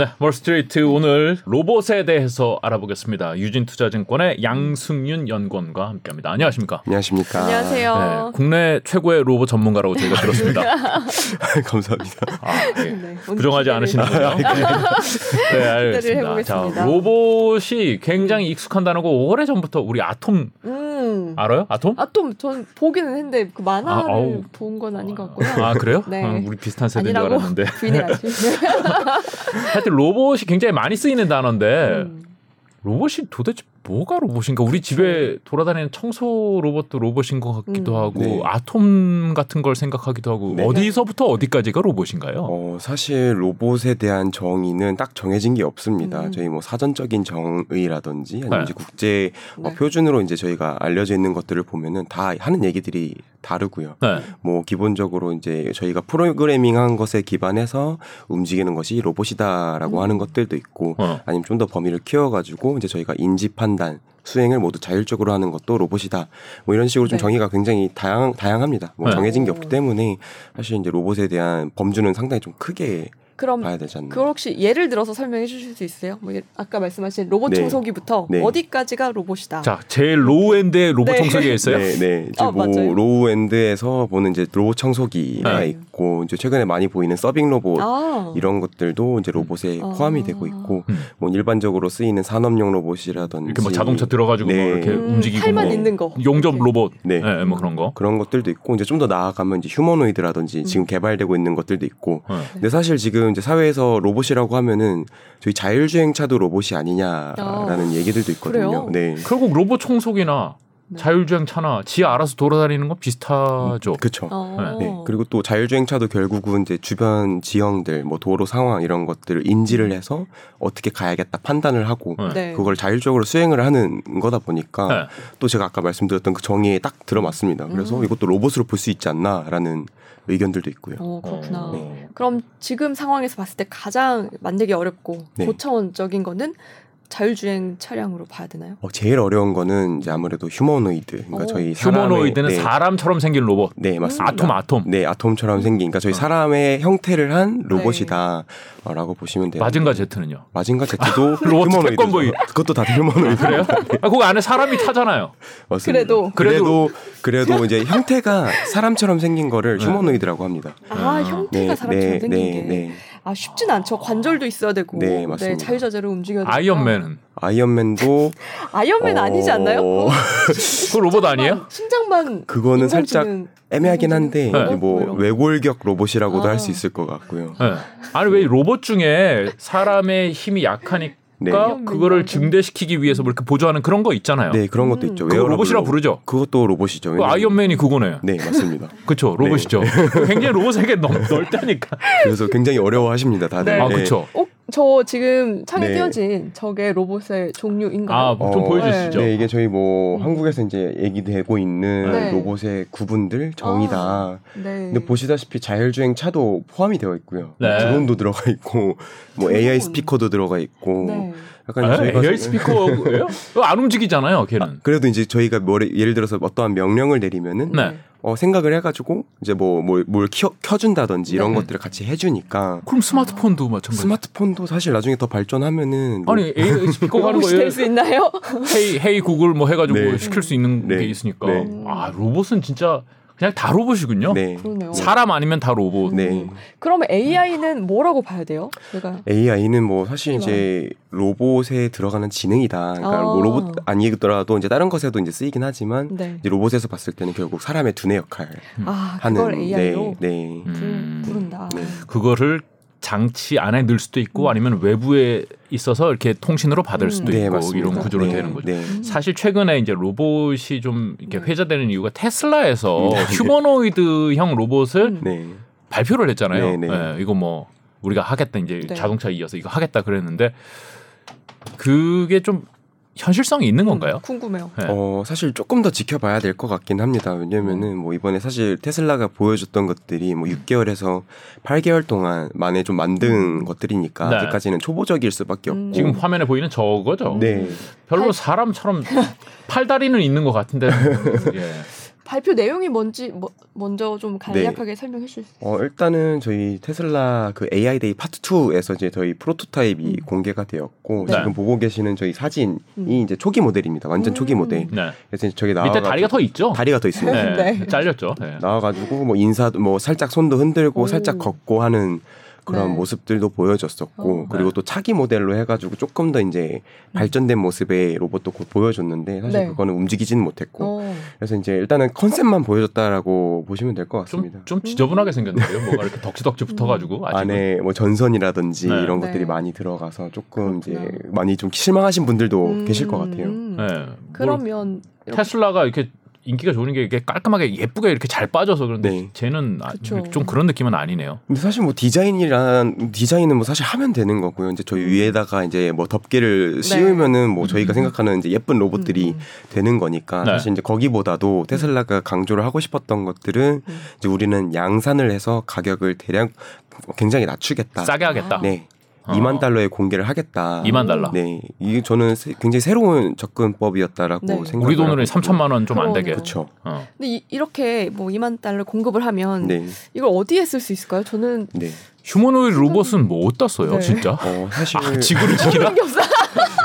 네, 월스트리트 오늘 로봇에 대해서 알아보겠습니다. 유진투자증권의 양승윤 연구원과 함께합니다. 안녕하십니까? 안녕하십니까. 안녕하세요. 네, 국내 최고의 로봇 전문가라고 저희가 들었습니다. 감사합니다. 아, 예. 네, 부정하지 않으시는군요. 네, 알겠습니다. 자, 로봇이 굉장히 익숙한 단어고 오래 전부터 우리 아톰 음. 알아요? 아톰? 아톰 전 보기는 했는데 그 만화를 아, 아우. 본건 아닌 것 같고요. 아 그래요? 네. 아, 우리 비슷한 세대인 줄 알았는데 부인을. 하여튼 로봇이 굉장히 많이 쓰이는 단어인데 음. 로봇이 도대체 뭐가 로봇인가? 우리 집에 돌아다니는 청소 로봇도 로봇인 것 같기도 음. 하고 네. 아톰 같은 걸 생각하기도 하고 네. 어디서부터 어디까지가 로봇인가요? 어, 사실 로봇에 대한 정의는 딱 정해진 게 없습니다. 음. 저희 뭐 사전적인 정의라든지 아니면 네. 이제 국제 어, 네. 표준으로 이제 저희가 알려져 있는 것들을 보면은 다 하는 얘기들이 다르고요. 네. 뭐 기본적으로 이제 저희가 프로그래밍한 것에 기반해서 움직이는 것이 로봇이다라고 음. 하는 것들도 있고 어. 아니면 좀 더 범위를 키워가지고 이제 저희가 인지 판단 수행을 모두 자율적으로 하는 것도 로봇이다. 뭐 이런 식으로 좀 네. 정의가 굉장히 다양 다양합니다. 뭐 네. 정해진 게 오. 없기 때문에 사실 이제 로봇에 대한 범주는 상당히 좀 크게 그럼 봐야 되지 않나. 그걸 혹시 예를 들어서 설명해 주실 수 있어요? 뭐 예- 아까 말씀하신 로봇 네. 청소기부터 네. 어디까지가 로봇이다. 자, 제일 low-end의 로봇 네. 청소기가 있어요? 네, 네. 이제 아, 뭐 맞아요. low-end에서 보는 이제 로봇 청소기가 네. 있고 이제 최근에 많이 보이는 서빙 로봇 아. 이런 것들도 이제 로봇에 아. 포함이 되고 있고 음. 뭐 일반적으로 쓰이는 산업용 로봇이라든지 이렇게 뭐 자동차 들어가지고 네. 뭐 이렇게 음, 움직이고 팔만 뭐 있는 거. 용접 이렇게. 로봇, 네. 네, 뭐 그런 거. 그런 것들도 있고 이제 좀 더 나아가면 이제 휴머노이드라든지 지금 개발되고 있는 것들도 있고 네. 근데 사실 지금 이제 사회에서 로봇이라고 하면은 저희 자율주행차도 로봇이 아니냐라는 아, 얘기들도 있거든요. 그래요? 네. 결국 로봇 청소기나 네. 자율주행 차나 지 알아서 돌아다니는 건 비슷하죠. 그렇죠. 어. 네. 그리고 또 자율주행 차도 결국은 이제 주변 지형들, 뭐 도로 상황 이런 것들을 인지를 해서 어떻게 가야겠다 판단을 하고 네. 네. 그걸 자율적으로 수행을 하는 거다 보니까 네. 또 제가 아까 말씀드렸던 그 정의에 딱 들어맞습니다. 그래서 음. 이것도 로봇으로 볼 수 있지 않나라는 의견들도 있고요. 어, 그렇구나. 그럼 지금 상황에서 봤을 때 가장 만들기 어렵고 네. 고차원적인 거는 자율주행 차량으로 봐야 되나요? 어, 제일 어려운 거는 이제 아무래도 휴머노이드. 그러니까 오. 저희 휴머노이드는 네, 사람처럼 생긴 로봇. 네 맞습니다. 아톰 아톰. 네 아톰처럼 생긴. 그러니까 저희 어. 사람의 형태를 한 로봇이다라고 보시면 돼요. 마징가 제트는요. 마징가 제트도 로봇 휴머노이드. 그것도 다들 휴머노이드. 그래요? 아, 거기 안에 사람이 타잖아요. 맞습니다. 그래도. 그래도 그래도 이제 형태가 사람처럼 생긴 거를 네. 휴머노이드라고 합니다. 아, 아. 형태가 사람처럼 생긴 게. 네. 아, 쉽진 않죠. 관절도 있어야 되고. 네, 맞습니다. 자유자재로 움직여야 되고. 아이언맨은 아이언맨도 아이언맨 어, 아니지 않나요? 그 로봇 아니에요? 심장만 그거는 살짝 애매하긴 한데 이제 뭐. 외골격 로봇이라고도 아. 할수 있을 것 같고요. 네. 아니 왜 로봇 중에 사람의 힘이 약하니까 네. 그거를 증대시키기 위해서 뭐 이렇게 보조하는 그런 거 있잖아요. 네 그런 것도 음. 있죠. 그거 웨어러블로. 로봇이라 부르죠. 그것도 로봇이죠. 그 아이언맨이 그거네요. 네 맞습니다. 그렇죠. 로봇이죠. 굉장히 로봇 세계 넓, 넓다니까. 그래서 굉장히 어려워하십니다 다들. 네. 아 네. 그렇죠. 어, 저 지금 창에 네. 띄어진 저게 로봇의 종류인가요? 아좀 어, 보여주시죠. 네 이게 저희 뭐 음. 한국에서 이제 얘기되고 있는 네. 로봇의 구분들 정의다. 네. 근데 보시다시피 자율주행 차도 포함이 되어 있고요. 네. 드론도 들어가 있고 뭐 드론. AI 스피커도 들어가 있고 네. 약간 에? 저희가 AI 스피커예요? 안 움직이잖아요, 걔는. 그래도 이제 저희가 뭐 예를 들어서 어떠한 명령을 내리면은 네. 어, 생각을 해가지고 이제 뭐뭘 뭘 켜, 켜준다든지 이런 네. 것들을 같이 해주니까 그럼 스마트폰도 마찬가지. 스마트폰도 사실 나중에 더 발전하면은 뭐 아니 AI 스피커가 하는 로봇이 거예요. 될수 있나요? 헤이 헤이 구글 뭐 해가지고 네. 시킬 수 있는 네. 게 있으니까. 네. 아 로봇은 진짜 그냥 다 로봇이군요. 네. 그러네요. 사람 아니면 다 로봇. 네. 그러면 AI는 뭐라고 봐야 돼요? 제가 AI는 뭐 사실 이제 로봇에 들어가는 지능이다. 그러니까 아. 뭐 로봇 아니더라도 이제 다른 것에도 이제 쓰이긴 하지만 네. 이제 로봇에서 봤을 때는 결국 사람의 두뇌 역할 아 하는 그걸 AI로 네, 네. 음. 부른다. 네. 그거를 장치 안에 넣을 수도 있고 아니면 외부에 있어서 이렇게 통신으로 받을 음. 수도 네, 있고 맞습니다. 이런 구조로 네, 되는 거죠. 네. 사실 최근에 이제 로봇이 좀 이렇게 네. 회자되는 이유가 테슬라에서 네. 휴머노이드형 로봇을 음. 네. 발표를 했잖아요. 네, 네. 예, 이거 뭐 우리가 하겠다 이제 네. 자동차 이어서 이거 하겠다 그랬는데 그게 좀 현실성이 있는 건가요? 음, 궁금해요. 네. 어, 사실 조금 더 지켜봐야 될 것 같긴 합니다. 왜냐면은 뭐 이번에 사실 테슬라가 보여줬던 것들이 뭐 6개월에서 8개월 동안 만에 좀 만든 것들이니까 네. 아직까지는 초보적일 수밖에 음. 없고. 지금 화면에 보이는 저거죠. 네. 별로 사람처럼 팔다리는 있는 것 같은데. 예. 발표 내용이 뭔지 뭐, 먼저 좀 간략하게 설명해 주실 수 있어요? 어, 일단은 저희 테슬라 그 AI Day Part 2에서 이제 저희 프로토타입이 음. 공개가 되었고 네. 지금 보고 계시는 저희 사진이 음. 이제 초기 모델입니다. 완전 초기 음. 모델. 네. 그래서 이제 저기 나와 밑에 다리가 더 있죠. 다리가 더 있습니다. 네. 네. 잘렸죠. 네. 나와 가지고 뭐 인사도 뭐 살짝 손도 흔들고 오. 살짝 걷고 하는 그런 네. 모습들도 보여줬었고 어. 그리고 네. 또 차기 모델로 해가지고 조금 더 이제 발전된 모습의 로봇도 곧 보여줬는데 사실 네. 그거는 움직이지는 못했고 어. 그래서 이제 일단은 concept만 보여줬다라고 보시면 될것 좀, 같습니다. 좀 지저분하게 생겼는데요. 뭐가 이렇게 덕지덕지 붙어가지고 아직은. 안에 뭐 전선이라든지 네. 이런 네. 것들이 많이 들어가서 조금 그렇구나. 이제 많이 좀 실망하신 분들도 음, 계실 것 같아요. 음. 네. 뭘 그러면 테슬라가 이렇게 인기가 좋은 게 이게 깔끔하게 예쁘게 이렇게 잘 빠져서 그런데 네. 쟤는 아, 그쵸. 좀 그런 느낌은 아니네요. 근데 사실 뭐 디자인이란 디자인은 뭐 사실 하면 되는 거고요. 이제 저희 위에다가 이제 뭐 덮개를 씌우면은 뭐 저희가 생각하는 이제 예쁜 로봇들이 음. 되는 거니까 네. 사실 이제 거기보다도 테슬라가 강조를 하고 싶었던 것들은 음. 이제 우리는 양산을 해서 가격을 대략 굉장히 낮추겠다. 싸게 하겠다. 아. 네. 어. 2만 달러에 공개를 하겠다. 2만 달러. 네. 이게 저는 세- 굉장히 새로운 접근법이었다라고 네. 생각을 우리 돈으로 하거든요. 3천만 원 좀 안 되게. 그렇죠. 어. 근데 이, 이렇게 뭐 2만 달러 공급을 하면 네. 이걸 어디에 쓸 수 있을까요? 저는 네. 휴머노이드 로봇은 뭐 어디다 써요, 네. 진짜? 어, 사실 아, 지구를 없어.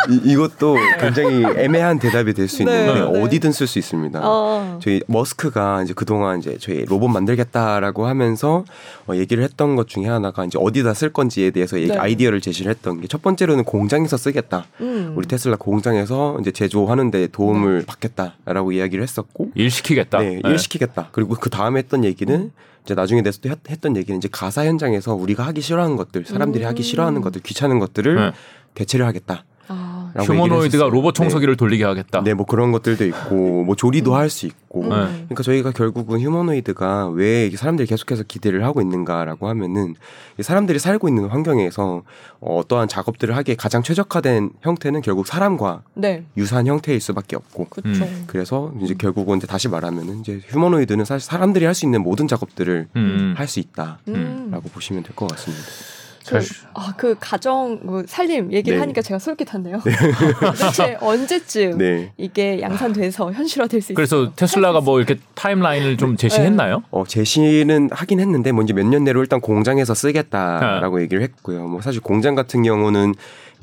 이, 이것도 굉장히 애매한 대답이 될수 네, 있는데 네. 어디든 쓸 수 있습니다. 어. 저희 머스크가 이제 그동안 이제 저희 로봇 만들겠다라고 하면서 어, 얘기를 했던 것 중에 하나가 이제 어디다 쓸 건지에 대해서 얘기, 네. 아이디어를 제시를 했던 게 첫 번째로는 공장에서 쓰겠다. 음. 우리 테슬라 공장에서 이제 제조하는데 도움을 받겠다라고 이야기를 했었고 일 시키겠다. 네, 일시키겠다. 그리고 그 다음에 했던 얘기는 이제 나중에 돼서 또 했- 했던 얘기는 이제 가사 현장에서 우리가 하기 싫어하는 것들, 사람들이 음. 하기 싫어하는 것들, 귀찮은 것들을 네. 대체를 하겠다. 휴머노이드가. 로봇 청소기를 돌리게 하겠다. 네, 뭐 그런 것들도 있고, 뭐 조리도 할 수 있고. 음. 네. 그러니까 저희가 결국은 휴머노이드가 왜 사람들이 계속해서 기대를 하고 있는가라고 하면은 이 사람들이 살고 있는 환경에서 어, 어떠한 작업들을 하기에 가장 최적화된 형태는 결국 사람과 네. 유사한 형태일 수밖에 없고. 그렇죠. 음. 그래서 이제 결국은 이제 다시 말하면은 이제 휴머노이드는 사실 사람들이 할 수 있는 모든 작업들을 음. 할수 있다라고 음. 보시면 될 것 같습니다. 그, 아, 그 가정 그 살림 얘기를 네. 하니까 제가 솔깃한데요. 도대체 언제쯤 네. 이게 양산돼서 현실화될 수 있을까요? 그래서 테슬라가 뭐 이렇게 타임라인을 좀 제시했나요? 어, 제시는 하긴 했는데 뭐 이제 몇년 내로 일단 공장에서 네. 쓰겠다라고 얘기를 했고요. 뭐 사실 공장 같은 경우는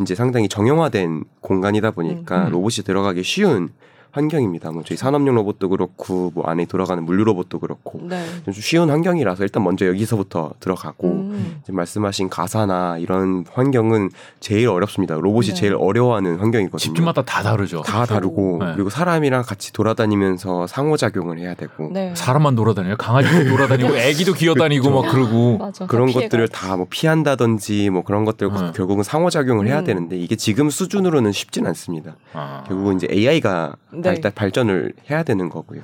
이제 상당히 정형화된 공간이다 보니까 음. 로봇이 들어가기 쉬운 환경입니다. 뭐 저희 산업용 로봇도 그렇고 뭐 안에 돌아가는 물류 로봇도 그렇고 네. 좀 쉬운 환경이라서 일단 먼저 여기서부터 들어가고 음. 지금 말씀하신 가사나 이런 환경은 제일 어렵습니다. 로봇이 네. 제일 어려워하는 환경이거든요. 집집마다 다 다르죠. 다 다르고 네. 그리고 사람이랑 같이 돌아다니면서 상호작용을 해야 되고 네. 사람만 돌아다녀요. 강아지도 돌아다니고 애기도 기어다니고 막 그러고 맞아. 그런 다. 것들을 다 뭐 피한다든지 뭐 그런 것들 네. 결국은 상호작용을 해야 음. 되는데 이게 지금 수준으로는 쉽진 않습니다. 아, 결국은 이제 AI가 네. 발달 발전을 해야 되는 거고요.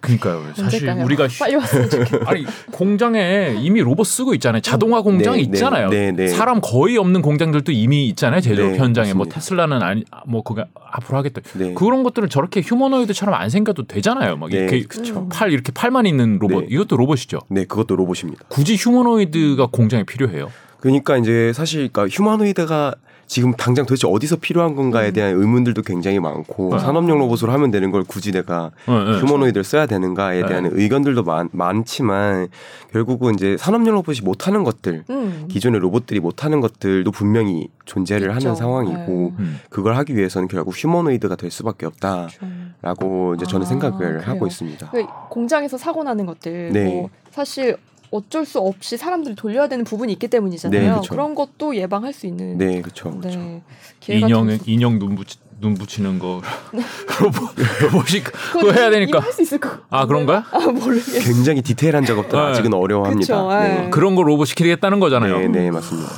그러니까요. 사실 언제까요? 우리가 휴- 빨리 왔으면 좋겠다. 아니 공장에 이미 로봇 쓰고 있잖아요. 자동화 공장이 네, 있잖아요. 네, 네, 네. 사람 거의 없는 공장들도 이미 있잖아요. 제조업 네, 현장에 뭐 맞습니다. 테슬라는 아니 뭐 그게 앞으로 하겠다. 네. 그런 것들은 저렇게 휴머노이드처럼 안 생겨도 되잖아요. 막 네, 이렇게 그쵸. 팔 이렇게 팔만 있는 로봇 네. 이것도 로봇이죠. 네, 그것도 로봇입니다. 굳이 휴머노이드가 공장에 필요해요. 그러니까 이제 사실 그러니까 휴머노이드가 지금 당장 도대체 어디서 필요한 건가에 음. 대한 의문들도 굉장히 많고 네. 산업용 로봇으로 하면 되는 걸 굳이 내가 네, 네. 휴머노이드를 써야 되는가에 네. 대한 의견들도 많, 많지만 결국은 이제 산업용 로봇이 못하는 것들 음. 기존의 로봇들이 못하는 것들도 분명히 존재를 있죠. 하는 상황이고 네. 음. 그걸 하기 위해서는 결국 휴머노이드가 될 수밖에 없다라고 이제 저는 아, 생각을 그래요. 하고 있습니다. 그 공장에서 사고 나는 것들 네. 뭐 사실 어쩔 수 없이 사람들이 돌려야 되는 부분이 있기 때문이잖아요. 네. 그런 것도 예방할 수 있는 네, 그렇죠. 네. 인형 좀- 인형 눈 붙이 눈 붙이는 거 로봇 로봇이 그거 그거 해야 되니까 할 수 있을 거. 아 그런가요? 아 모르겠. 굉장히 디테일한 작업들 네. 아직은 어려워합니다. 그쵸, 네. 그런 거 로봇 시키겠다는 거잖아요. 네, 네, 맞습니다.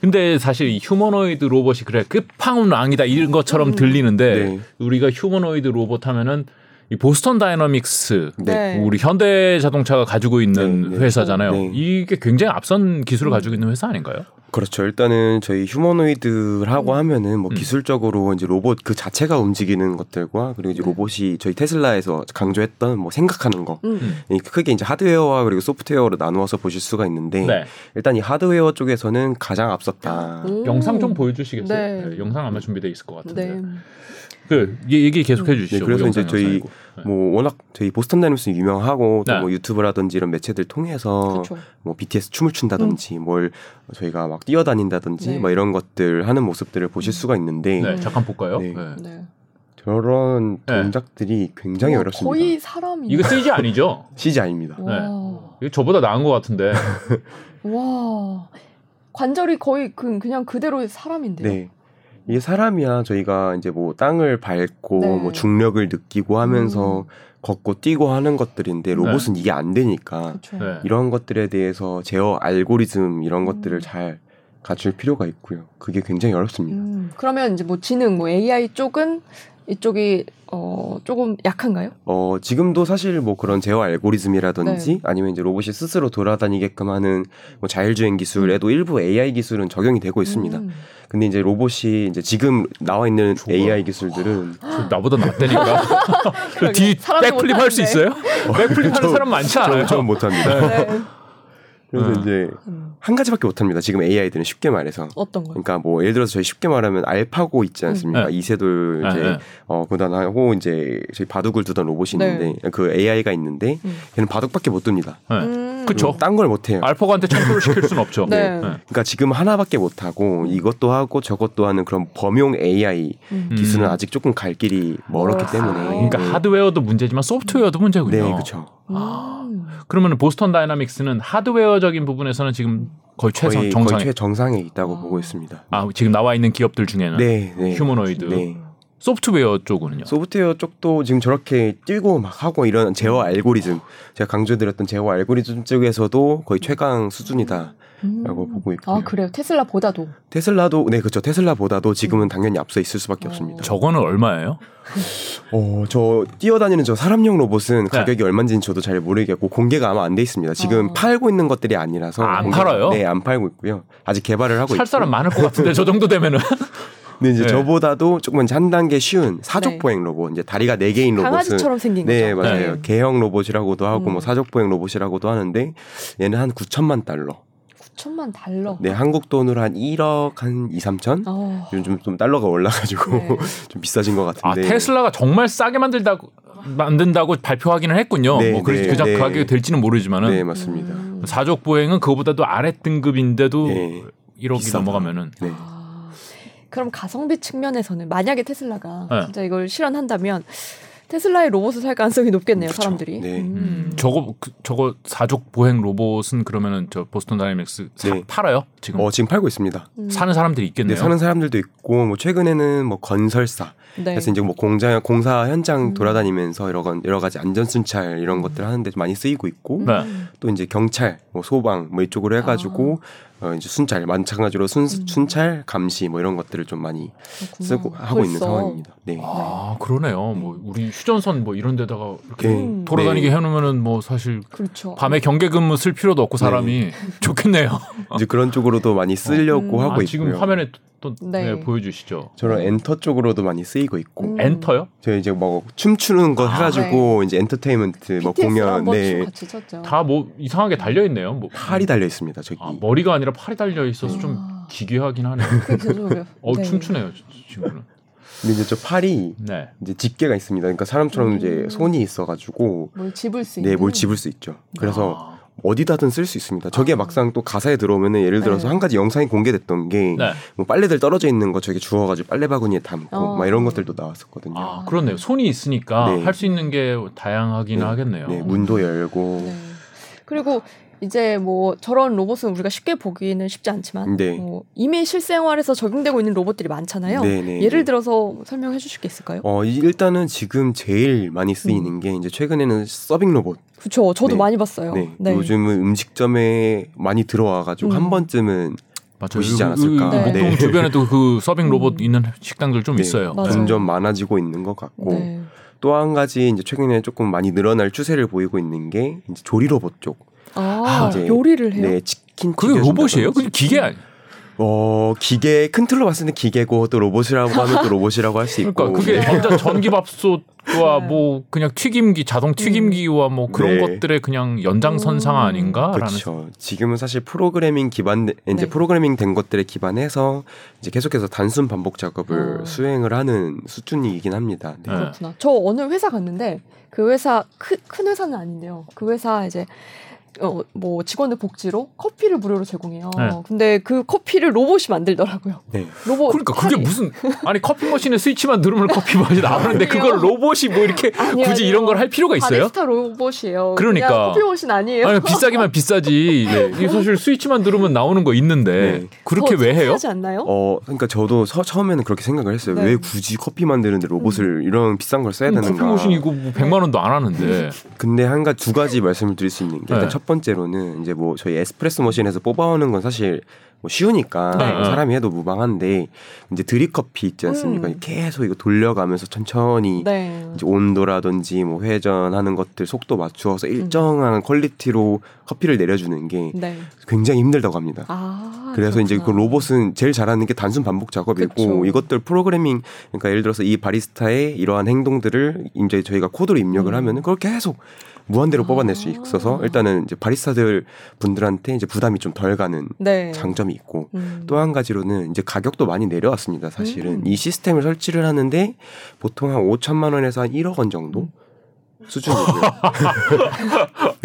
근데 사실 이 휴머노이드 로봇이 그래 끝판왕이다 이런 것처럼 음. 들리는데 네. 우리가 휴머노이드 로봇 하면은 이 보스턴 다이너믹스 네. 우리 현대 자동차가 가지고 있는 네, 네. 회사잖아요. 네. 이게 굉장히 앞선 기술을 가지고 있는 회사 아닌가요? 그렇죠. 일단은 저희 휴머노이드라고 음. 하면은 뭐 음. 기술적으로 이제 로봇 그 자체가 움직이는 것들과 그리고 이제 네. 로봇이 저희 테슬라에서 강조했던 뭐 생각하는 거 음. 이 크게 이제 하드웨어와 그리고 소프트웨어로 나누어서 보실 수가 있는데 네. 일단 이 하드웨어 쪽에서는 가장 앞섰다. 오. 영상 좀 보여주시겠어요? 네. 네, 영상 아마 준비되어 있을 것 같은데. 네. 그 얘- 얘기 계속해 주시죠. 네, 그래서 그 이제 저희 영상이고. 뭐 워낙 저희 보스턴 다이너스 유명하고 또 네. 뭐 유튜브라든지 이런 매체들 통해서 그렇죠. 뭐 BTS 춤을 춘다든지 뭘 저희가 막 뛰어다닌다든지 네. 뭐 이런 것들 하는 모습들을 보실 수가 있는데 네, 잠깐 볼까요? 네. 네. 네. 저런 네. 동작들이 굉장히 어, 어렵습니다. 거의 사람이. 이거 CG 아니죠? CG 아닙니다. 네. 와. 이거 저보다 나은 것 같은데. 와. 관절이 거의 그, 그냥 그대로 사람인데요. 네. 이게 사람이야 저희가 이제 뭐 땅을 밟고 네. 뭐 중력을 느끼고 하면서 음. 걷고 뛰고 하는 것들인데 로봇은 이게 안 되니까 그렇죠. 네. 이런 것들에 대해서 제어 알고리즘 이런 음. 것들을 잘 갖출 필요가 있고요. 그게 굉장히 어렵습니다. 음, 그러면 이제 뭐 지능, 뭐 AI 쪽은 이쪽이 어 조금 약한가요? 어, 지금도 사실 뭐 그런 제어 알고리즘이라든지 네. 아니면 이제 로봇이 스스로 돌아다니게끔 하는 뭐 자율주행 기술에도 일부 AI 기술은 적용이 되고 있습니다. 음. 근데 이제 로봇이 이제 지금 나와 있는 좋아. AI 기술들은 저 나보다 낫다니까. 뒤 backflip 할 수 있어요? backflip 하는 사람 많지 않아요? 저, 는 못합니다. 네. 그래서 네. 이제 음, 한 가지밖에 못 합니다. 지금 AI들은 쉽게 말해서. 어떤 거요? 그러니까 뭐 예를 들어서 저희 쉽게 말하면 알파고 있지 않습니까? 네. 이세돌 이제 네, 네. 어 구단하고 이제 저희 바둑을 두던 로봇이 있는데 그 AI가 있는데 음. 걔는 바둑밖에 못 둡니다. 네. 음. 그쵸. 딴걸 못 해요. 알파고한테 청소를 시킬 수는 없죠. 네. 그러니까 지금 하나밖에 못 하고 이것도 하고 저것도 하는 그런 범용 AI 음. 기술은 음. 아직 조금 갈 길이 멀었기 멀었어. 때문에. 그러니까 네. 하드웨어도 문제지만 소프트웨어도 문제군요. 네, 그렇죠. 음. 그러면 보스턴 다이나믹스는 하드웨어적인 부분에서는 지금 거의 최상 거의, 정상에 거의 최정상에 있다고 아. 보고 있습니다. 아 지금 나와 있는 기업들 중에는 네, 네. 휴머노이드 네. 소프트웨어 쪽은요. 소프트웨어 쪽도 지금 저렇게 뛰고 막 하고 이런 제어 알고리즘 제가 강조드렸던 제어 알고리즘 쪽에서도 거의 최강 수준이다 라고 음. 보고 있고요. 아 그래요. 테슬라보다도. 테슬라도 네 그렇죠. 테슬라보다도 지금은 당연히 앞서 있을 수밖에 어. 없습니다. 저거는 얼마예요? 어, 저 뛰어다니는 저 사람용 로봇은 네. 가격이 얼마인지는 저도 잘 모르겠고 공개가 아마 안 돼 있습니다. 지금 어. 팔고 있는 것들이 아니라서 아, 안 공개가- 팔아요? 네, 안 팔고 있고요. 아직 개발을 하고 살 있고. 사람 많을 것 같은데 저 정도 되면은 근데 이제 네. 저보다도 조금 한 단계 쉬운 사족 네. 보행 로봇, 이제 다리가 네 개인 로봇은 강아지처럼 생긴 네, 거죠. 맞아요. 네. 개형 로봇이라고도 하고 음. 뭐 사족 보행 로봇이라고도 하는데 얘는 한 9천만 달러. 9천만 달러. 네, 한국 돈으로 한 1억 한 2, 3천? 어. 요즘 좀 달러가 올라가지고 네. 좀 비싸진 것아 같은데. 테슬라가 정말 싸게 만들다고 만든다고 발표하기는 했군요. 네, 뭐 그, 네, 그 자- 네. 가격이 될지는 모르지만은 네, 맞습니다. 음. 사족 보행은 그거보다도 아래 등급인데도 네. 1억이 비싸다. 넘어가면은 네. 아, 그럼 가성비 측면에서는 만약에 테슬라가 네. 진짜 이걸 실현한다면 테슬라의 로봇을 살 가능성이 높겠네요, 그렇죠. 사람들이. 네. 음. 저거 그, 저거 사족 보행 로봇은 그러면은 저 보스턴 다이내믹스 사- 네. 팔아요 지금 어, 지금 팔고 있습니다. 음. 사는 사람들이 있겠네요. 네, 사는 사람들도 있고 뭐 최근에는 뭐 건설사 네. 그래서 이제 뭐 공장 공사 현장 음. 돌아다니면서 여러 건 여러 가지 안전 순찰 이런 것들 하는데 좀 많이 쓰이고 있고 네. 음. 또 이제 경찰, 뭐 소방 뭐 이쪽으로 해가지고 어, 이제 순찰 마찬가지로 순, 아. 음. 순찰 감시 뭐 이런 것들을 좀 많이 그렇구나. 쓰고 하고 있는 벌써. 상황입니다. 네. 아 그러네요. 뭐 우리 휴전선 뭐 이런 데다가 이렇게 네. 음. 돌아다니게 해놓으면은 뭐 사실 그렇죠. 밤에 경계 근무 쓸 필요도 없고 사람이 좋겠네요. 이제 그런 쪽으로도 많이 쓰려고 음. 하고 아, 있고요. 지금 화면에 또 네. 네, 보여주시죠. 저런 엔터 쪽으로도 많이 쓰이고 있고 음. 엔터요? 저희 이제 뭐 춤추는 거 아, 해가지고 이제 엔터테인먼트 뭐 공연 네. 다 뭐 이상하게 달려 있네요. 뭐 팔이 달려 있습니다. 저기 아, 머리가 아니라 팔이 달려 있어서 좀 아. 기괴하긴 하네요. 계속 어 네. 춤추네요, 저 친구는. 근데 이제 저 팔이 네. 이제 집게가 있습니다. 그러니까 사람처럼 음. 이제 손이 있어가지고 뭘 집을 수 있는. 네뭘 집을 수 있죠. 그래서 아, 어디다든 쓸 수 있습니다. 저게 아. 막상 또 가사에 들어오면은 예를 들어서 네. 한 가지 영상이 공개됐던 게 네. 뭐 빨래들 떨어져 있는 거 저기 주워가지고 빨래 바구니에 담고 어. 막 이런 것들도 나왔었거든요. 아 그렇네요. 손이 있으니까 네. 할수 있는 게 다양하긴 네. 하겠네요. 네, 문도 열고 네. 그리고 이제 뭐 저런 로봇은 우리가 쉽게 보기는 쉽지 않지만 네. 뭐 이미 실생활에서 적용되고 있는 로봇들이 많잖아요. 네, 네, 예를 네. 들어서 설명해 주실 게 있을까요? 어 이- 일단은 지금 제일 많이 쓰이는 음. 게 이제 최근에는 서빙 로봇. 그렇죠. 저도 네. 많이 봤어요. 네. 요즘은 음식점에 많이 들어와 가지고 음. 한 번쯤은 맞아요. 보시지 의- 않았을까. 의- 네. 보통 주변에도 그 서빙 로봇 음. 있는 식당들 좀 네, 있어요. 맞아요. 점점 많아지고 있는 것 같고 네. 또한 가지 이제 최근에 조금 많이 늘어날 추세를 보이고 있는 게 이제 조리 로봇 쪽. 아, 아, 이제- 요리를 해요. 네, 치킨 그게 로봇이에요? 그게 기계 아니? 어 기계 큰 틀로 봤을 때 기계고 또 로봇이라고 하면 또 로봇이라고 할 수 있고. 그러니까 그게 네. 전기밥솥과 네. 뭐 그냥 튀김기 자동 튀김기와 뭐 그런 네. 것들의 그냥 연장선상 음. 아닌가라는 그렇죠. 지금은 사실 프로그래밍 기반 이제 네. 프로그래밍 된 것들에 기반해서 이제 계속해서 단순 반복 작업을 어. 수행을 하는 수준이긴 합니다. 네. 네. 그렇구나. 저 어느 회사 갔는데 그 회사 크, 큰 회사는 아닌데요. 그 회사 이제 어, 뭐 직원들 복지로 커피를 무료로 제공해요. 네. 근데 그 커피를 로봇이 만들더라고요. 네. 로봇. 그러니까 그게 팔이. 무슨 아니 커피 머신에 스위치만 누르면 커피 맛이 나오는데. 그걸 로봇이 뭐 이렇게 아니, 굳이 아니요. 이런 걸 할 필요가 있어요? 바리스타 로봇이에요. 그러니까. 커피 머신 아니에요. 아니 비싸기만 비싸지. 이게 사실 스위치만 누르면 나오는 거 있는데 네. 그렇게 더왜 해요? 하지 않나요? 어 그러니까 저도 서- 처음에는 그렇게 생각을 했어요. 네. 왜 굳이 커피 만드는데 로봇을 이런 비싼 걸 써야 음, 되는가? 커피 머신 이거 뭐 100만 원도 안 하는데. 근데 한 가지 두 가지 말씀을 드릴 수 있는 게 일단 네. 첫 번째로는 이제 뭐 저희 에스프레소 머신에서 뽑아오는 건 사실 뭐 쉬우니까 네. 뭐 사람이 해도 무방한데 이제 드립 커피 있지 않습니까? 음. 계속 이거 돌려가면서 천천히 네. 이제 온도라든지 뭐 회전하는 것들 속도 맞추어서 음. 일정한 퀄리티로 커피를 내려주는 게 네. 굉장히 힘들다고 합니다. 아. 그래서 이제 그 그렇구나. 로봇은 제일 잘하는 게 단순 반복 작업이고 그쵸. 이것들 프로그래밍 그러니까 예를 들어서 이 바리스타의 이러한 행동들을 이제 저희가 코드로 입력을 음. 하면은 그걸 계속 무한대로 아. 뽑아낼 수 있어서 일단은 이제 바리스타들 분들한테 이제 부담이 좀 덜 가는 네. 장점이 있고 음. 또한 가지로는 이제 가격도 많이 내려왔습니다. 사실은 음. 이 시스템을 설치를 하는데 보통 한 5천만 원에서 한 1억 원 정도 음. 수준이고요.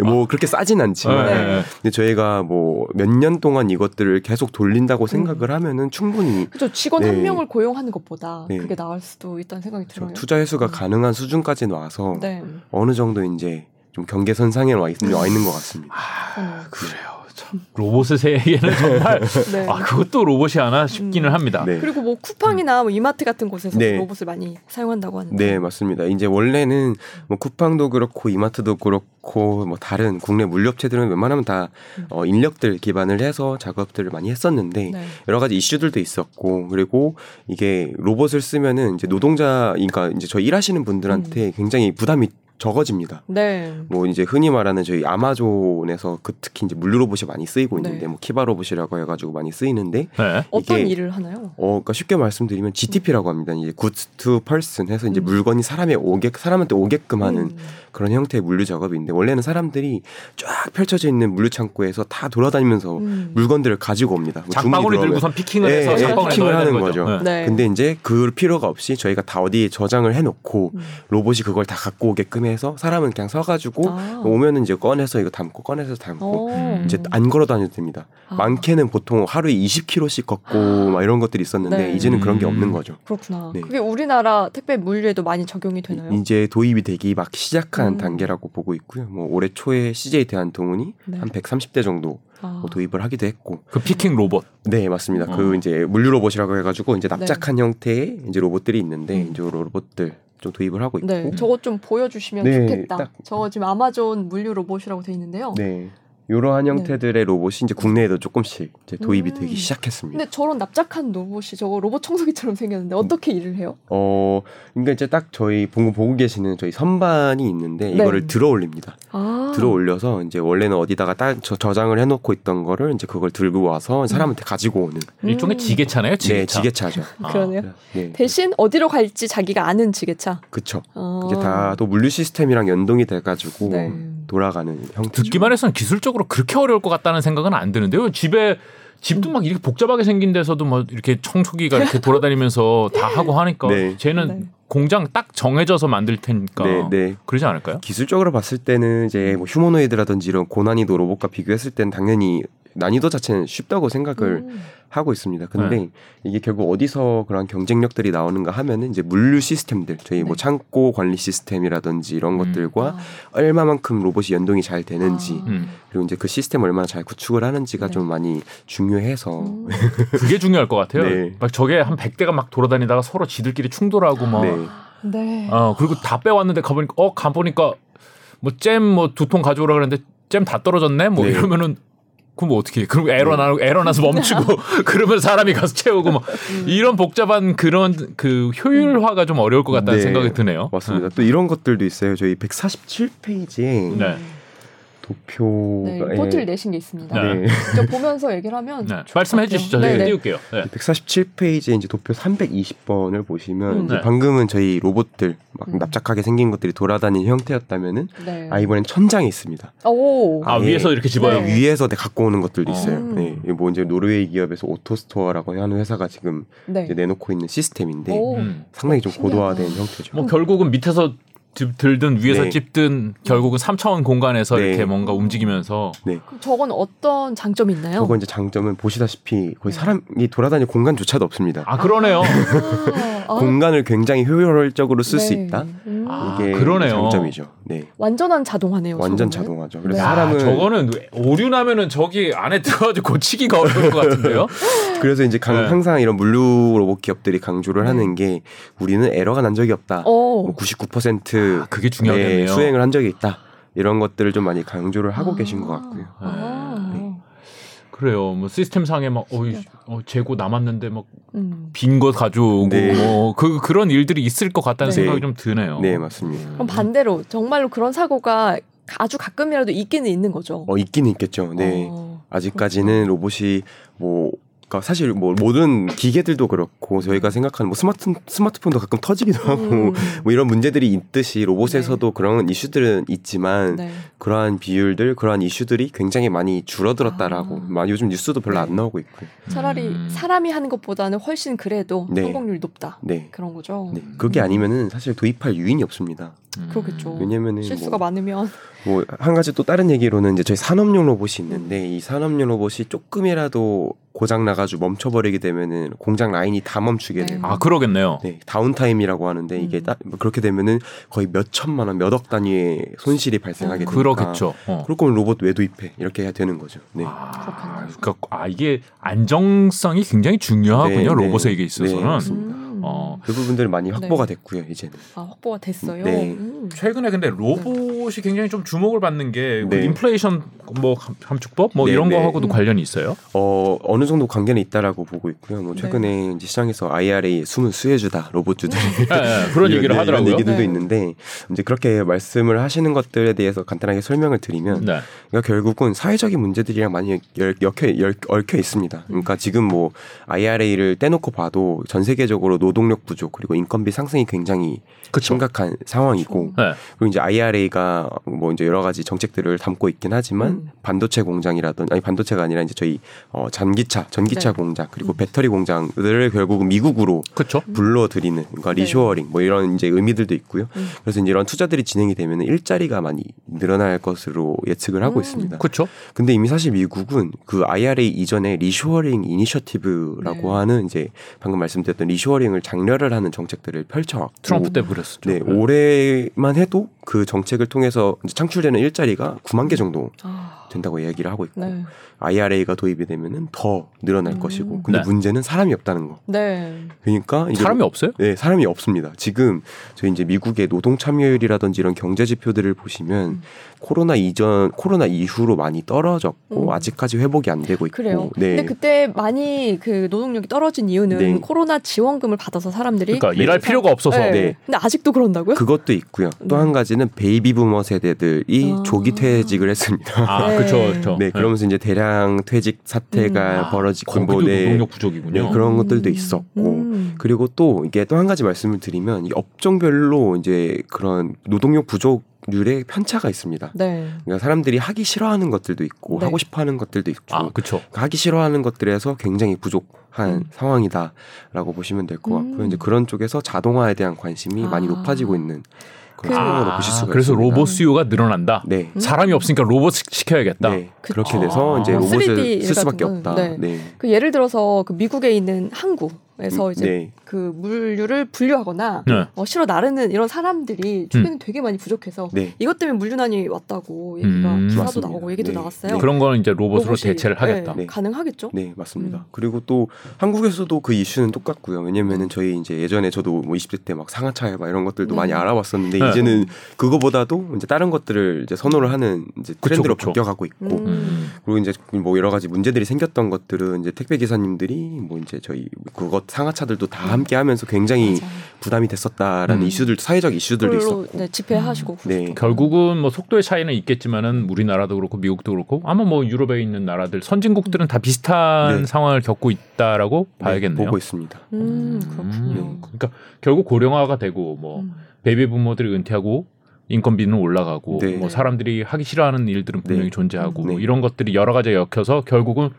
뭐 그렇게 싸진 않지만 네. 근데 저희가 뭐 몇 년 동안 이것들을 계속 돌린다고 생각을 음. 하면은 충분히 그죠 직원 네. 한 명을 고용하는 것보다 네. 그게 나을 수도 있다는 생각이 들어요. 투자 회수가 음. 가능한 수준까지 와서 네. 어느 정도 이제 좀 경계선상에 와, 있, 와 있는 것 같습니다. 아, 그래요. 참 로봇의 세계는 정말 네. 아 그것도 로봇이 하나 싶기는 음. 합니다. 네. 그리고 뭐 쿠팡이나 뭐 이마트 같은 곳에서 네. 로봇을 많이 사용한다고 하는데. 네, 맞습니다. 이제 원래는 뭐 쿠팡도 그렇고 이마트도 그렇고 뭐 다른 국내 물류업체들은 웬만하면 다 음. 어, 인력들 기반을 해서 작업들을 많이 했었는데 네. 여러 가지 이슈들도 있었고 그리고 이게 로봇을 쓰면은 이제 노동자 그러니까 이제 저 일하시는 분들한테 굉장히 부담이 적어집니다. 네. 뭐 이제 흔히 말하는 저희 아마존에서 그 특히 이제 물류 로봇이 많이 쓰이고 있는데 네. 뭐 키바 로봇이라고 해가지고 많이 쓰이는데 네. 어떤 일을 하나요? 어 그러니까 쉽게 말씀드리면 GTP라고 합니다. 이제 goods to person 해서 이제 음. 물건이 사람에 오게 사람한테 오게끔 하는 음. 그런 형태의 물류 작업인데 원래는 사람들이 쫙 펼쳐져 있는 물류 창고에서 다 돌아다니면서 음. 물건들을 가지고 옵니다. 뭐 장바구니. 들고선 피킹을 예, 해서 예, 장바구니에 피킹을 하는 거죠. 거죠. 네. 네. 근데 이제 그 필요가 없이 저희가 다 어디에 저장을 해놓고 음. 로봇이 그걸 다 갖고 오게끔 해서 사람은 그냥 서가지고 아. 오면은 이제 꺼내서 이거 담고 꺼내서 담고 어. 이제 안 걸어 다녀도 됩니다. 아. 많게는 보통 하루에 20km씩 걷고 막 이런 것들이 있었는데 네. 이제는 그런 게 음. 없는 거죠. 그렇구나. 네. 그게 우리나라 택배 물류에도 많이 적용이 되나요? 이- 이제 도입이 되기 막 시작한 음. 단계라고 보고 있고요. 뭐 올해 초에 CJ 대한통운이 네. 한 130대 정도 아. 뭐 도입을 하기도 했고, 그 피킹 로봇. 네 맞습니다. 어. 그 이제 물류 로봇이라고 해가지고 이제 납작한 형태의 이제 로봇들이 있는데 네. 음. 이제 로봇들 좀 도입을 하고 있고, 네, 저거 좀 보여주시면 네, 좋겠다. 딱- 저거 지금 아마존 물류 로봇이라고 돼 있는데요. 네 이러한 형태들의 로봇이 이제 국내에도 조금씩 이제 도입이 음. 되기 시작했습니다. 근데 저런 납작한 로봇이 저거 로봇 청소기처럼 생겼는데 어떻게 일을 해요? 어, 그러니까 이제 딱 저희 보고 보고 계시는 저희 선반이 있는데 네. 이거를 들어 올립니다. 아, 들어 올려서 이제 원래는 어디다가 딱 저, 저장을 해놓고 있던 거를 이제 그걸 들고 와서 사람한테 가지고 오는 일종의 음. 지게차네요. 지게차. 네 지게차죠. 아. 그러네요. 네, 대신 어디로 갈지 자기가 아는 지게차. 그쵸. 어. 이게 다 또 물류 시스템이랑 연동이 돼가지고 네. 돌아가는 형태죠. 듣기만 해서는 기술적으로 그렇게 어려울 것 같다는 생각은 안 드는데요. 집에 집도 막 이렇게 복잡하게 생긴 데서도 뭐 이렇게 청소기가 이렇게 돌아다니면서 다 하고 하니까 네. 쟤는 네. 공장 딱 정해져서 만들 테니까 네, 네. 그러지 않을까요? 기술적으로 봤을 때는 이제 뭐 휴머노이드라든지 이런 고난이도 로봇과 비교했을 때는 당연히 난이도 자체는 쉽다고 생각을 음. 하고 있습니다. 근데 네. 이게 결국 어디서 그런 경쟁력들이 나오는가 하면은 이제 물류 시스템들, 저희 뭐 네. 창고 관리 시스템이라든지 이런 음. 것들과 아. 얼마만큼 로봇이 연동이 잘 되는지 아. 음. 그리고 이제 그 시스템 을 얼마나 잘 구축을 하는지가 네. 좀 많이 중요해서 음. 그게 중요할 것 같아요. 네. 막 저게 한 100대가 막 돌아다니다가 서로 지들끼리 충돌하고 막 네. 네. 어, 그리고 다 빼왔는데 가보니까 어, 가보니까 뭐 잼 뭐 두 통 가져오라 그랬는데 잼 다 떨어졌네? 뭐 네. 이러면은 그럼 뭐 어떻게 해? 그럼 에러 네. 나 에러 나서 멈추고 그러면 사람이 가서 채우고 뭐 음. 이런 복잡한 그런 그 효율화가 좀 어려울 것 같다는 네. 생각이 드네요. 맞습니다. 또 이런 것들도 있어요. 저희 147페이지에 네. 도표가 네, 예. 리포트를 내신 게 있습니다. 네. 네. 저 보면서 얘기를 하면 네. 말씀해 주시죠. 네, 네, 네. 띄울게요. 네. 147페이지에 이제 도표 320번을 보시면 음. 이제 네. 방금은 저희 로봇들 막 음. 납작하게 생긴 것들이 돌아다니는 형태였다면은 네. 아 이번엔 천장에 있습니다. 오. 아, 예. 위에서 이렇게 집어요. 네. 위에서 갖고 오는 것들도 어. 있어요. 음. 네. 이게 뭐 이제 노르웨이 기업에서 오토스토어라고 하는 회사가 지금 네. 이제 내놓고 있는 시스템인데 오. 음. 상당히 좀. 고도화된 형태죠. 뭐 결국은 밑에서 집든 위에서 네. 집든 결국은 3차원 공간에서 네. 이렇게 뭔가 움직이면서 네. 그럼 저건 어떤 장점이 있나요? 저거 이제 장점은 보시다시피 거의 네. 사람이 돌아다닐 공간조차도 없습니다. 아 그러네요. 아, 아. 공간을 굉장히 효율적으로 쓸수 네. 있다. 음. 아, 이게 그러네요. 장점이죠. 네. 완전한 자동화네요. 완전 저거는. 자동화죠. 그래서 네. 야, 사람은 저거는 오류 나면은 저기 안에 들어가지고 고치기가 어려울 것 같은데요. 그래서 이제 강- 네. 항상 이런 물류 로봇 기업들이 강조를 네. 하는 게 우리는 에러가 난 적이 없다. 어. 뭐99% 아, 그게 중요하겠네요. 네, 수행을 한 적이 있다. 이런 것들을 좀 많이 강조를 하고 아. 계신 것 같고요. 아. 네. 그래요. 뭐 시스템 상에 막 어이, 어, 재고 남았는데 막 음. 빈거 가져오고 네. 뭐그 그런 일들이 있을 것 같다는 네. 생각이 좀 드네요. 네, 맞습니다. 그럼 반대로 정말로 그런 사고가 아주 가끔이라도 있기는 있는 거죠. 어, 있긴 있겠죠. 네. 어, 아직까지는 로봇이 뭐 그러니까 사실 뭐 모든 기계들도 그렇고 저희가 생각하는 뭐 스마트 스마트폰도 가끔 터지기도 하고 음. 뭐 이런 문제들이 있듯이 로봇에서도 그런 이슈들은 있지만 네. 그러한 비율들 그러한 이슈들이 굉장히 많이 줄어들었다라고 아. 막 요즘 뉴스도 별로 네. 안 나오고 있고요. 차라리 음. 사람이 하는 것보다는 훨씬 그래도 네. 성공률이 높다. 네. 그런 거죠. 네. 그게 아니면은 사실 도입할 유인이 없습니다. 음. 그렇겠죠. 왜냐면은 실수가 뭐, 많으면 뭐 한 가지 또 다른 얘기로는 이제 저희 산업용 로봇이 있는데 이 산업용 로봇이 조금이라도 고장 나가지고 멈춰버리게 되면은 공장 라인이 다 멈추게 네. 되고 아 그러겠네요. 네, downtime이라고 하는데 이게 음. 따, 뭐 그렇게 되면은 거의 몇 천만 원, 몇 억 단위의 손실이 발생하게 어. 되니까 그러겠죠. 어. 그럴 거면 로봇 왜 도입해? 이렇게 해야 되는 거죠. 네. 아. 그러니까 아 이게 안정성이 굉장히 중요하군요. 네, 네. 로봇에게 네, 있어서는. 맞습니다. 음. 어. 그 부분들 많이 확보가 네. 됐고요, 이제는. 아, 확보가 됐어요. 네. 음. 최근에 근데 로봇 이 굉장히 좀 주목을 받는 게그 네. 인플레이션 뭐 함- 함축법 뭐 네, 이런 네. 거하고도 음. 관련이 있어요. 어, 어느 정도 관계는 있다라고 보고 있고요. 뭐 네. 최근에 이제 시장에서 IRA 숨은 수혜주다 로봇주들이 예, 예, 그런 이런- 얘기를 네, 하더라고요. 이런 얘기들도 네. 있는데 이제 그렇게 말씀을 하시는 것들에 대해서 간단하게 설명을 드리면 네. 그러니까 결국은 사회적인 문제들이랑 많이 열, 엮여, 열, 얽혀 있습니다. 그러니까 지금 뭐 IRA를 떼놓고 봐도 전 세계적으로 노동력 부족 그리고 인건비 상승이 굉장히 그쵸. 심각한 상황이고 네. 그리고 이제 IRA가 뭐 이제 여러 가지 정책들을 담고 있긴 하지만 음. 반도체 공장이라든 아니 반도체가 아니라 이제 저희 어 전기차 전기차 네. 공장 그리고 음. 배터리 공장들을 결국은 미국으로 그렇죠. 불러들이는 그러니까 네. 리쇼어링 뭐 이런 이제 의미들도 있고요. 음. 그래서 이제 이런 투자들이 진행이 되면 일자리가 많이 늘어날 것으로 예측을 하고 음. 있습니다. 그렇죠. 근데 이미 사실 미국은 그 IRA 이전에 Reshoring Initiative라고 네. 하는 이제 방금 말씀드렸던 reshoring을 장려를 하는 정책들을 펼쳐왔고 트럼프 때 그랬었죠. 네, 올해만 해도 그 정책을 통해 서 이제 창출되는 일자리가 9만 개 정도 아, 된다고 이야기를 하고 있고 네. IRA가 도입이 되면은 더 늘어날 음. 것이고 근데 네. 문제는 사람이 없다는 거. 네. 그러니까 사람이 없어요? 네, 사람이 없습니다. 지금 저희 이제 미국의 노동 참여율이라든지 이런 경제 지표들을 보시면 음. 코로나 이전, 코로나 이후로 많이 떨어졌고 음. 아직까지 회복이 안 되고 있고. 그래요. 네. 근데 그때 많이 그 노동력이 떨어진 이유는 네. 코로나 지원금을 받아서 사람들이 그러니까 네. 일할 필요가 없어서. 네. 네. 근데 아직도 그런다고요? 그것도 있고요. 또 네. 한 가지는 베이비 부머 세대들이 아. 조기 퇴직을 했습니다. 아, 네. 그렇죠, 그렇죠. 네, 그러면서 이제 대량 퇴직 사태가 아, 벌어지고 뭐, 네, 노동력 부족이군요. 네, 그런 음. 것들도 있었고 음. 그리고 또 이게 또 한 가지 말씀을 드리면 이 업종별로 이제 그런 노동력 부족 률의 편차가 있습니다. 네. 그러니까 사람들이 하기 싫어하는 것들도 있고 네. 하고 싶어하는 것들도 있고 아, 그렇죠. 하기 싫어하는 것들에서 굉장히 부족한 음. 상황이다라고 보시면 될것 같고요. 음. 이제 그런 쪽에서 자동화에 대한 관심이 아. 많이 높아지고 있는 그- 아, 그래서. 로봇 수요가 늘어난다. 네. 음. 사람이 없으니까 로봇 시- 시켜야겠다. 네. 그렇게 돼서 아. 이제 뭐 로봇을 3D 쓸 수밖에 없다. 거는, 네. 그 예를 들어서 그 미국에 있는 항구 에서 음, 이제 네. 그 물류를 분류하거나 네. 어, 실어 나르는 이런 사람들이 주변에 되게 많이 부족해서 네. 이것 때문에 물류난이 왔다고 얘기가 음. 기사도 맞습니다. 나오고 얘기도 네. 나왔어요. 네. 그런 거는 이제 로봇으로 로봇이, 대체를 하겠다. 네, 네. 가능하겠죠? 네, 맞습니다. 음. 그리고 또 한국에서도 그 이슈는 똑같고요. 왜냐면은 저희 이제 예전에 저도 뭐 20대 때 막 상하차 막 이런 것들도 네. 많이 알아봤었는데 네. 이제는 그거보다도 이제 다른 것들을 이제 선호를 하는 이제 트렌드로 그쵸. 바뀌어가고 있고 음. 음. 그리고 이제 뭐 여러 가지 문제들이 생겼던 것들은 이제 택배 기사님들이 뭐 이제 저희 그것 상하차들도 다 함께 하면서 굉장히 맞아. 부담이 됐었다라는 음. 이슈들 사회적 이슈들도 있었고 네, 집회하시고 네. 그러시고. 결국은 뭐 속도의 차이는 있겠지만은 우리나라도 그렇고 미국도 그렇고 아마 뭐 유럽에 있는 나라들 선진국들은 다 비슷한 네. 상황을 겪고 있다라고 네, 봐야겠네요. 보고 있습니다. 음 그렇군요. 음, 그러니까 결국 고령화가 되고 뭐 음. 베이비 부머들이 은퇴하고 인건비는 올라가고 네. 뭐 사람들이 하기 싫어하는 일들은 분명히 네. 존재하고 네. 뭐 이런 것들이 여러 가지 엮여서 결국은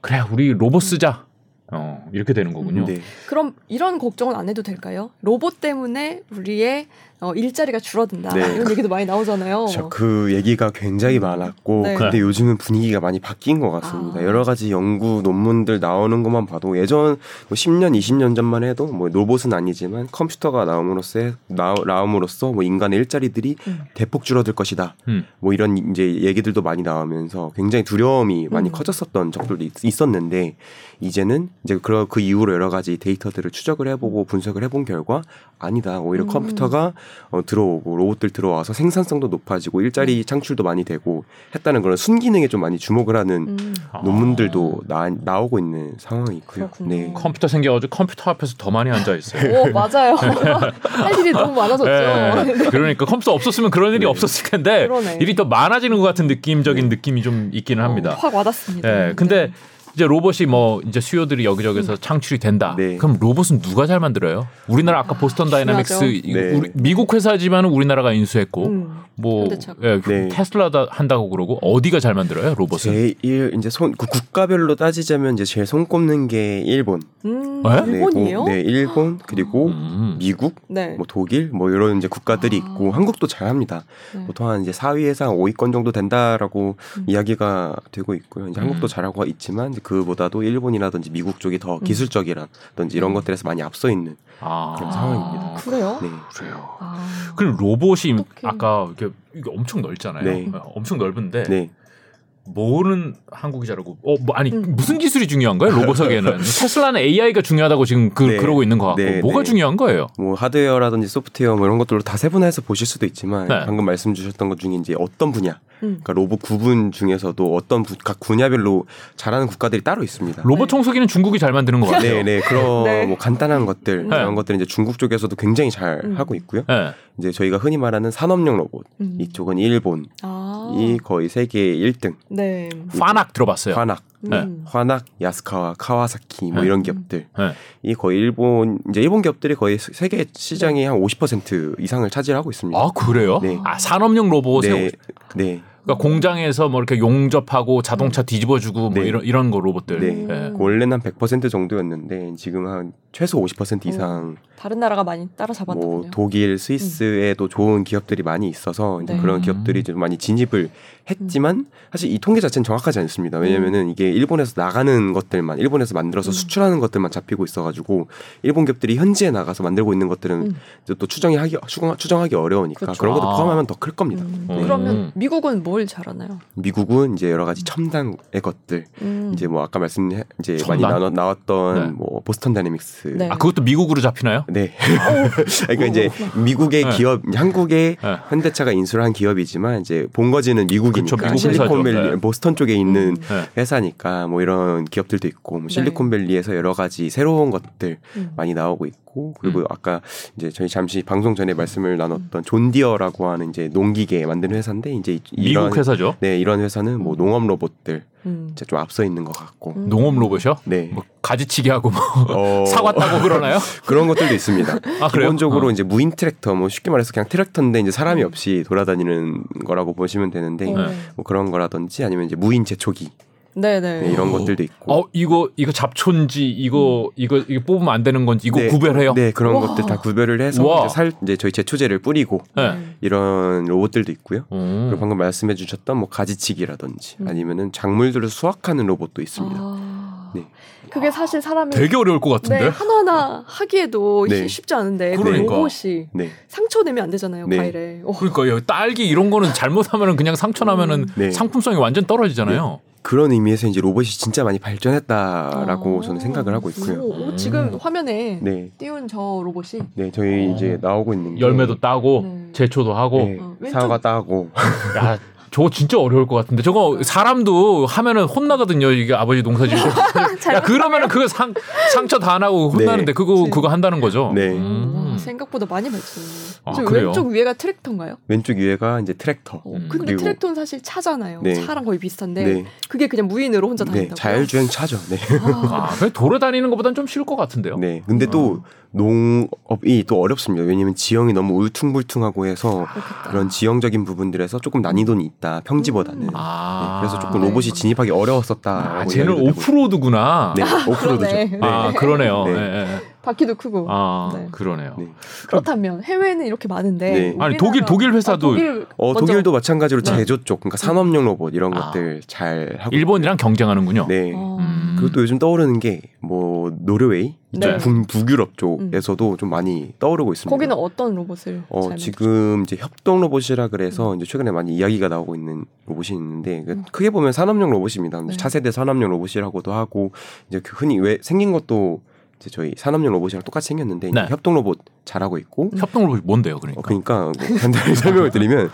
그래 우리 로봇 쓰자 어, 이렇게 되는 거군요. 네. 그럼 이런 걱정은 안 해도 될까요? 로봇 때문에 우리의 어, 일자리가 줄어든다 네. 이런 얘기도 많이 나오잖아요. 저 그 얘기가 굉장히 많았고 네. 근데 요즘은 분위기가 많이 바뀐 것 같습니다. 아. 여러 가지 연구 논문들 나오는 것만 봐도 예전 뭐 10년, 20년 전만 해도 뭐 로봇은 아니지만 컴퓨터가 나옴으로써 나, 나옴으로써 뭐 인간의 일자리들이 음. 대폭 줄어들 것이다. 음. 뭐 이런 이제 얘기들도 많이 나오면서 굉장히 두려움이 많이 음. 커졌었던 적들도 있, 있었는데 이제는 이제 그, 그 이후로 여러 가지 데이터들을 추적을 해보고 분석을 해본 결과 아니다. 오히려 음. 컴퓨터가 어, 들어오고 로봇들 들어와서 생산성도 높아지고 일자리 창출도 많이 되고 했다는 그런 순기능에 좀 많이 주목을 하는 음. 아. 논문들도 나, 나오고 있는 상황이고요. 그렇군요. 네. 컴퓨터 생겨가지고 컴퓨터 앞에서 더 많이 앉아 있어요. 오 맞아요. 할 일이 너무 많아졌죠. 네. 그러니까 컴퓨터 없었으면 그런 일이 네. 없었을 텐데 그러네. 일이 더 많아지는 것 같은 느낌적인 느낌이 좀 있기는 합니다. 확 와닿습니다. 네, 근데 이제 로봇이 뭐 이제 수요들이 여기저기서 창출이 된다. 네. 그럼 로봇은 누가 잘 만들어요? 우리나라 아까 아, 보스턴 다이나믹스 네. 우리, 미국 회사지만은 우리나라가 인수했고 음. 뭐 현대차가. 예, 네. 테슬라도 한다고 그러고 어디가 잘 만들어요 로봇은? 제일 이제 손 그 국가별로 따지자면 이제 제일 손 꼽는 게 일본. 음, 네? 일본이에요? 네, 일본 그리고 음. 미국, 네. 뭐 독일 뭐 이런 이제 국가들이 아. 있고 한국도 잘합니다. 네. 보통 한 이제 4위에서 5위권 정도 된다라고 음. 이야기가 되고 있고요. 이제 한국도 음. 잘하고 있지만 이제 그보다도 일본이라든지 미국 쪽이 더 음. 기술적이라든지 이런 음. 것들에서 많이 앞서 있는 아, 그런 상황입니다. 그래요? 네. 그래요. 아. 그럼 로봇이 어떡해. 아까 이게, 이게 엄청 넓잖아요. 네. 어, 엄청 넓은데 네. 뭐는 한국이 잘하고 어 뭐 아니 음. 무슨 기술이 중요한 거예요 로봇에게는 테슬라는 AI가 중요하다고 지금 그, 네. 그러고 있는 것 같고 네, 뭐가 네. 중요한 거예요? 뭐 하드웨어라든지 소프트웨어 뭐 이런 것들로 다 세분화해서 보실 수도 있지만 네. 방금 말씀 주셨던 것 중에 이제 어떤 분야 음. 그러니까 로봇 구분 중에서도 어떤 부- 각 분야별로 잘하는 국가들이 따로 있습니다. 로봇 네. 청소기는 중국이 잘 만드는 것 같아요. 네, 네. 그런 네. 뭐 간단한 것들 음. 이런 것들은 이제 중국 쪽에서도 굉장히 잘 음. 하고 있고요. 네. 이제 저희가 흔히 말하는 산업용 로봇 음. 이쪽은 일본이 아. 거의 세계 1등. 네. 파낙 들어봤어요. 화낙, 네. 음. 화낙, 야스카와, 카와사키 뭐 네. 이런 기업들. 네. 이 거의 일본 이제 일본 기업들이 거의 세계 시장의 한50% 이상을 차지하고 있습니다. 아 그래요? 네. 아 산업용 로봇에 네, 네. 그러니까 공장에서 뭐 이렇게 용접하고 자동차 뒤집어주고 뭐 네. 이런 이런 거 로봇들. 네. 예. 그 원래는 한 100% 정도였는데 지금 한 최소 50% 이상 다른 나라가 많이 따라잡았군요. 뭐 독일, 스위스에도 좋은 기업들이 많이 있어서 이제 네. 그런 기업들이 좀 많이 진입을 했지만 사실 이 통계 자체는 정확하지 않습니다. 왜냐면은 이게 일본에서 나가는 것들만 일본에서 만들어서 음. 수출하는 것들만 잡히고 있어가지고 일본 기업들이 현지에 나가서 만들고 있는 것들은 음. 또 추정이 하기 추정, 추정하기 어려우니까 그쵸. 그런 것도 아. 포함하면 더 클 겁니다. 음. 네. 그러면 음. 미국은 뭘 잘하나요? 미국은 이제 여러 가지 첨단의 것들 음. 이제 뭐 아까 말씀 이제 첨단? 많이 나눠, 나왔던 네. 뭐 보스턴 다이내믹스 네. 아 그것도 미국으로 잡히나요? 네. 그러니까 이제 미국의 네. 기업, 한국의 네. 현대차가 인수를 한 기업이지만 이제 본거지는 미국이니까 그쵸, 미국 실리콘밸리, 회사죠. 네. 보스턴 쪽에 있는 음. 네. 회사니까 뭐 이런 기업들도 있고 뭐 네. 실리콘밸리에서 여러 가지 새로운 것들 음. 많이 나오고 있고 그리고 음. 아까 이제 저희 잠시 방송 전에 말씀을 나눴던 존디어라고 하는 이제 농기계 만드는 회사인데 이제 이런 미국 회사죠. 네 이런 회사는 뭐 음. 농업 로봇들 음. 이제 좀 앞서 있는 것 같고 음. 농업 로봇이요? 네 뭐 가지치기 하고 뭐 어, 사과 따고 그러나요? 그런 것들도 있습니다. 아 그래요? 기본적으로 어. 이제 무인 트랙터 뭐 쉽게 말해서 그냥 트랙터인데 이제 사람이 음. 없이 돌아다니는 거라고 보시면 되는데 어. 뭐 그런 거라든지 아니면 이제 무인 제초기 네네. 네, 이런 것들도 있고 어 이거 이거 잡초인지 이거 이거 이거 뽑으면 안 되는 건지 이거 네. 구별해요? 네 그런 와. 것들 다 구별을 해서 와. 이제 살 이제 저희 제초제를 뿌리고 네. 음. 이런 로봇들도 있고요. 음. 그리고 방금 말씀해 주셨던 뭐 가지치기라든지 음. 아니면은 작물들을 수확하는 로봇도 있습니다. 아. 네. 그게 사실 사람이 되게 어려울 것 같은데. 네, 하나하나 하기에도 네. 쉽지 않은데 그 그러니까. 로봇이 네. 상처 내면 안 되잖아요 네. 과일에. 어. 그러니까 요 딸기 이런 거는 잘못하면은 그냥 상처 나면은 음. 네. 상품성이 완전 떨어지잖아요. 그런 의미에서 이제 로봇이 진짜 많이 발전했다라고 아. 저는 생각을 하고 있고요. 오, 오, 음. 지금 화면에 네. 띄운 저 로봇이 네, 저희 어. 이제 나오고 있는 게 열매도 따고 네. 제초도 하고 네, 어, 사과 따고 야 저거 진짜 어려울 것 같은데 저거 사람도 하면은 혼나거든요. 이게 아버지 농사짓고. 야 그러면은 그거 상 상처 다 나고 혼나는데 네. 그거 그치. 그거 한다는 거죠. 네. 음. 와, 생각보다 많이 발전했네. 아? 왼쪽 위에가 트랙터인가요? 왼쪽 위에가 이제 트랙터. 어, 음. 근데 그리고- 트랙터는 사실 차잖아요. 네. 차랑 거의 비슷한데 네. 그게 그냥 무인으로 혼자 네, 다닌다고요? 자율주행 차죠. 네. 아, 아, 그래 도로 다니는 것보단 좀 쉬울 것 같은데요. 네. 근데 또 농업이 또 어렵습니다. 왜냐면 지형이 너무 울퉁불퉁하고 해서 그렇겠다. 그런 지형적인 부분들에서 조금 난이도는 있다. 평지보다는. 음. 아, 네, 그래서 조금 네. 로봇이 진입하기 어려웠었다. 아, 쟤는 오프로드구나. 네, 오프로드죠. 그러네. 네. 아, 그러네요. 네. 바퀴도 크고. 아, 네. 그러네요. 네. 그렇다면 해외는 이렇게 많은데 네. 아니 독일 독일 회사도 아, 독일 어, 독일도 마찬가지로 네. 제조 쪽, 그러니까 산업용 로봇 이런 아. 것들 잘 하고. 일본이랑 경쟁하는군요. 네. 어. 음. 또 요즘 떠오르는 게 뭐 노르웨이 이쪽 네. 북, 북유럽 쪽에서도 좀 많이 떠오르고 있습니다. 거기는 어떤 로봇을 어, 잘 지금 이제 협동 로봇이라 그래서 이제 최근에 많이 이야기가 나오고 있는 로봇이 있는데 그 음. 크게 보면 산업용 로봇입니다. 네. 차세대 산업용 로봇이라고도 하고 이제 그 흔히 왜 생긴 것도 이제 저희 산업용 로봇이랑 똑같이 생겼는데 네. 협동 로봇 잘하고 있고 협동 로봇이 뭔데요, 그러니까? 어, 그러니까 뭐 간단히 설명을 드리면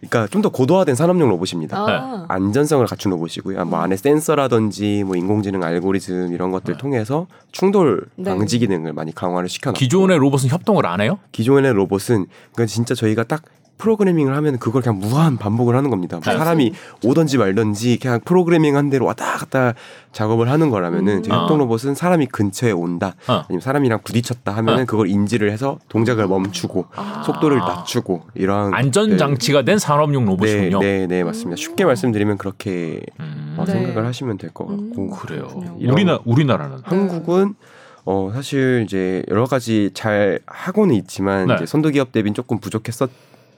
그러니까 좀 더 고도화된 산업용 로봇입니다. 아, 안전성을 갖춘 로봇이고요. 뭐 음. 안에 센서라든지 뭐 인공지능 알고리즘 이런 것들 네. 통해서 충돌 네. 방지 기능을 많이 강화를 시켜놨고 기존의 로봇은 협동을 안 해요? 기존의 로봇은 그러니까 진짜 저희가 딱 프로그래밍을 하면 그걸 그냥 무한 반복을 하는 겁니다. 뭐. 사람이 오던지 말던지 그냥 프로그래밍 한 대로 왔다 갔다 작업을 하는 거라면은 음. 저희 협동 아. 로봇은 사람이 근처에 온다 어. 아니면 사람이랑 부딪혔다 하면은 어. 그걸 인지를 해서 동작을 멈추고 속도를 아. 낮추고 이런 안전 장치가 된 산업용 네, 로봇이군요. 네, 네, 맞습니다. 쉽게 말씀드리면 그렇게 음, 어, 네. 생각을 하시면 될 것 같고 음. 그래요. 우리나 우리나라는 한국은 어 사실 이제 여러 가지 잘 하고는 있지만 네. 이제 선도 기업 대비는 조금 부족했었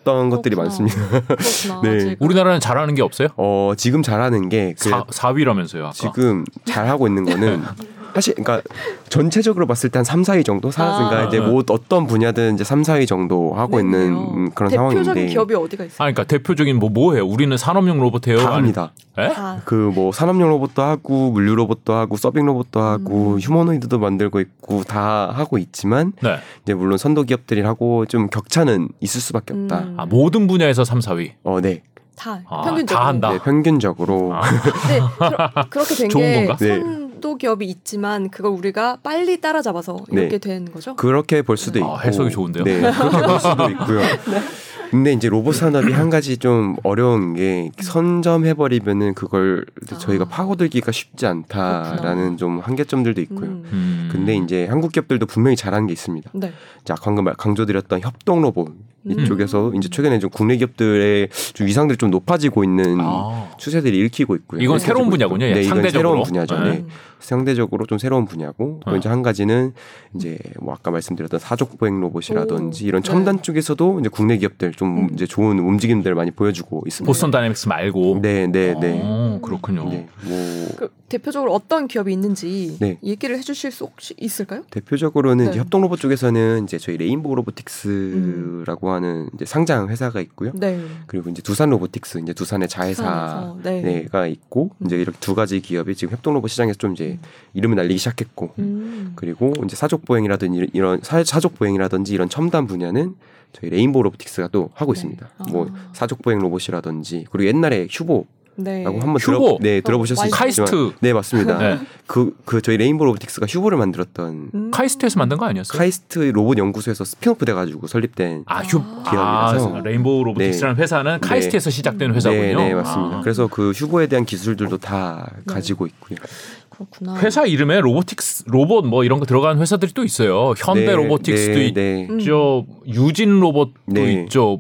던 것들이 그렇구나. 많습니다. 그렇구나. 네. 우리나라는 잘하는 게 없어요? 어 지금 잘하는 게 그, 사 4위라면서요. 아까. 지금 잘 하고 있는 거는 사실 그러니까 전체적으로 봤을 때 한 3, 4위 정도 사 아. 그러니까 이제 뭐 어떤 분야든 이제 3, 4위 정도 하고 네네요. 있는 음, 그런 대표적인 상황인데 기업이 어디가 아, 있어요? 그러니까 대표적인 뭐 뭐해요? 우리는 산업용 로봇 해요. 다 합니다. 아니- 예? 다. 그뭐 산업용 로봇도 하고 물류 로봇도 하고 서빙 로봇도 하고 음. 휴머노이드도 만들고 있고 다 하고 있지만 네. 이제 물론 선도 기업들이 하고 좀 격차는 있을 수밖에 없다. 음. 아, 모든 분야에서 3, 4위. 어, 네. 다 아, 평균적으로. 다 한다. 네, 평균적으로 아. 근데 그러- 그렇게 된 좋은 게건 가? 네. 선도 기업이 있지만 그걸 우리가 빨리 따라잡아서 네. 이렇게 된 거죠. 그렇게 볼 수도 아, 있고 해석이 좋은데요? 네, 그렇게 볼 수도 있고요. 근데 이제 로봇 산업이 한 가지 좀 어려운 게 선점해 버리면은 그걸 저희가 아. 파고들기가 쉽지 않다라는 그렇구나. 좀 한계점들도 있고요. 음. 음. 근데 이제 한국 기업들도 분명히 잘하는 게 있습니다. 네. 자, 방금 말- 강조드렸던 협동 로봇 음. 이쪽에서 이제 최근에 좀 국내 기업들의 좀 위상들이 좀 높아지고 있는 아. 추세들이 읽히고 있고요. 이건 새로운 분야군요. 네, 이건 상대적으로. 새로운 분야죠. 네. 네. 상대적으로 좀 새로운 분야고 또 어. 이제 한 가지는 이제 뭐 아까 말씀드렸던 사족 보행 로봇이라든지 오, 이런 네. 첨단 쪽에서도 이제 국내 기업들 좀 음. 이제 좋은 움직임들 많이 보여주고 있습니다. 보스턴 다이내믹스 말고. 네, 네, 네. 어, 그렇군요. 네, 뭐 그 대표적으로 어떤 기업이 있는지 네. 얘기를 해주실 수 혹시 있을까요? 대표적으로는 네. 이제 협동 로봇 쪽에서는 이제 저희 레인보우 로보틱스라고 하는 이제 상장 회사가 있고요. 네. 그리고 이제 두산 로보틱스 이제 두산의 자회사 두산에서, 네. 가 있고 음. 이제 이렇게 두 가지 기업이 지금 협동 로봇 시장에서 좀 이제 음. 이름을 날리기 시작했고 음. 그리고 이제 사족 보행이라든지 이런 사, 사족 보행이라든지 이런 첨단 분야는 저희 레인보우 로보틱스가 또 하고 네. 있습니다. 아. 뭐 사족 보행 로봇이라든지 그리고 옛날에 휴보 라고 네. 한번 휴보? 들어 네 들어보셨을 많이 수 카이스트. 네 맞습니다. 네. 그 그 저희 레인보우 로보틱스가 휴보를 만들었던 음. 카이스트에서 만든 거 아니었어요? 카이스트 로봇 연구소에서 스피노프 돼 가지고 설립된 아, 휴. 아, 기업이라서. 아, 레인보우 로보틱스라는 회사는 카이스트에서 시작된 회사군요. 네, 네 맞습니다. 아. 그래서 그 휴보에 대한 기술들도 다 네. 가지고 있고요. 그렇구나. 회사 이름에 robotics 로봇 뭐 이런 거 들어간 회사들이 또 있어요. 현대 네, 로보틱스도 네, 네. 음. 있죠. 유진 로봇도 네, 있죠.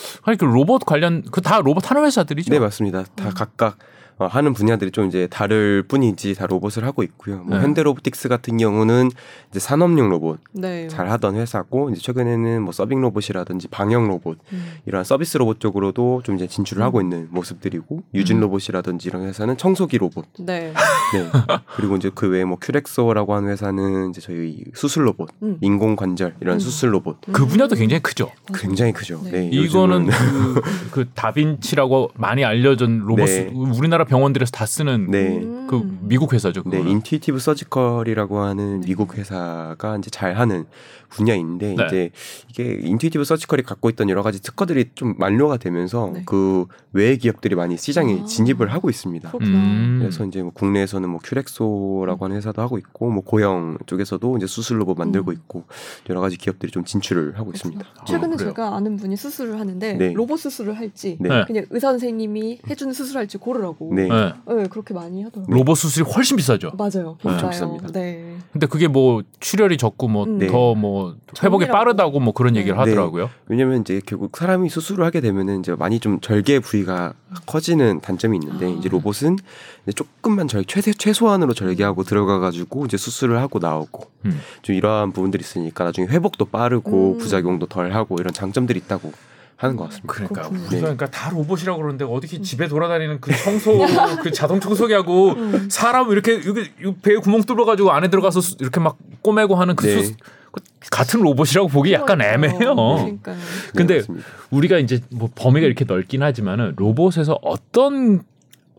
네. 그러니까 로봇 관련 그 다 로봇 하는 회사들이죠. 네 맞습니다. 다 음. 각각 어, 하는 분야들이 좀 이제 다를 뿐이지 다 로봇을 하고 있고요. 뭐 네. 현대 로보틱스 같은 경우는 이제 산업용 로봇 네. 잘 하던 회사고 이제 최근에는 뭐 서빙 로봇이라든지 방역 로봇 음. 이런 서비스 로봇 쪽으로도 좀 이제 진출을 음. 하고 있는 모습들이고 유진 음. 로봇이라든지 이런 회사는 청소기 로봇. 네. 네. 그리고 이제 그 외에 뭐 큐렉소라고 하는 회사는 이제 저희 수술 로봇, 음. 인공 관절 이런 음. 수술 로봇 그 분야도 굉장히 크죠. 굉장히 크죠. 네. 네. 이거는 그, 그 다빈치라고 많이 알려진 로봇 네. 우리나라 병원들에서 다 쓰는 네. 음. 그 미국 회사죠. 네, 그거는. 인투이티브 서지컬이라고 하는 네. 미국 회사가 이제 잘 하는 분야인데 네. 이제 이게 인투이티브 서지컬이 갖고 있던 여러 가지 특허들이 좀 만료가 되면서 네. 그 외의 기업들이 많이 시장에 아. 진입을 하고 있습니다. 그렇구나. 음. 그래서 이제 뭐 국내에서는 뭐 큐렉소라고 하는 회사도 하고 있고 뭐 고영 쪽에서도 이제 수술 로봇 만들고 음. 있고 여러 가지 기업들이 좀 진출을 하고 있습니다. 최근에 아? 제가 아는 분이 수술을 하는데 네. 로봇 수술을 할지 네. 네. 그냥 의사 선생님이 해주는 수술할지 고르라고. 네. 네. 네, 그렇게 많이 하더라고요. 로봇 수술이 훨씬 비싸죠. 맞아요. 네. 비싸요. 좋습니다. 네. 근데 그게 뭐 출혈이 적고 뭐 음. 더뭐 네. 회복이. 빠르다고 뭐 그런 얘기를 네. 하더라고요. 왜냐면 이제 결국 사람이 수술을 하게 되면은 이제 많이 좀 절개 부위가 커지는 단점이 있는데 아. 이제 로봇은 이제 조금만 절 최대 최소한으로 절개하고 들어가 가지고 이제 수술을 하고 나오고 음. 좀 이러한 부분들이 있으니까 나중에 회복도 빠르고 음. 부작용도 덜 하고 이런 장점들이 있다고 하는 것 같습니다. 그러니까. 우리가 네. 그러니까 다 로봇이라고 그러는데 어떻게 집에 돌아다니는 그 청소 그 자동 청소기하고 음. 사람 이렇게 여기 이 배에 구멍 뚫어가지고 안에 들어가서 수- 이렇게 막 꼬매고 하는 그 네. 수, 그 같은 로봇이라고 보기 약간 그러니까요. 애매해요. 그러니까요. 근데 네, 맞습니다. 우리가 이제 뭐 범위가 이렇게 넓긴 하지만은 로봇에서 어떤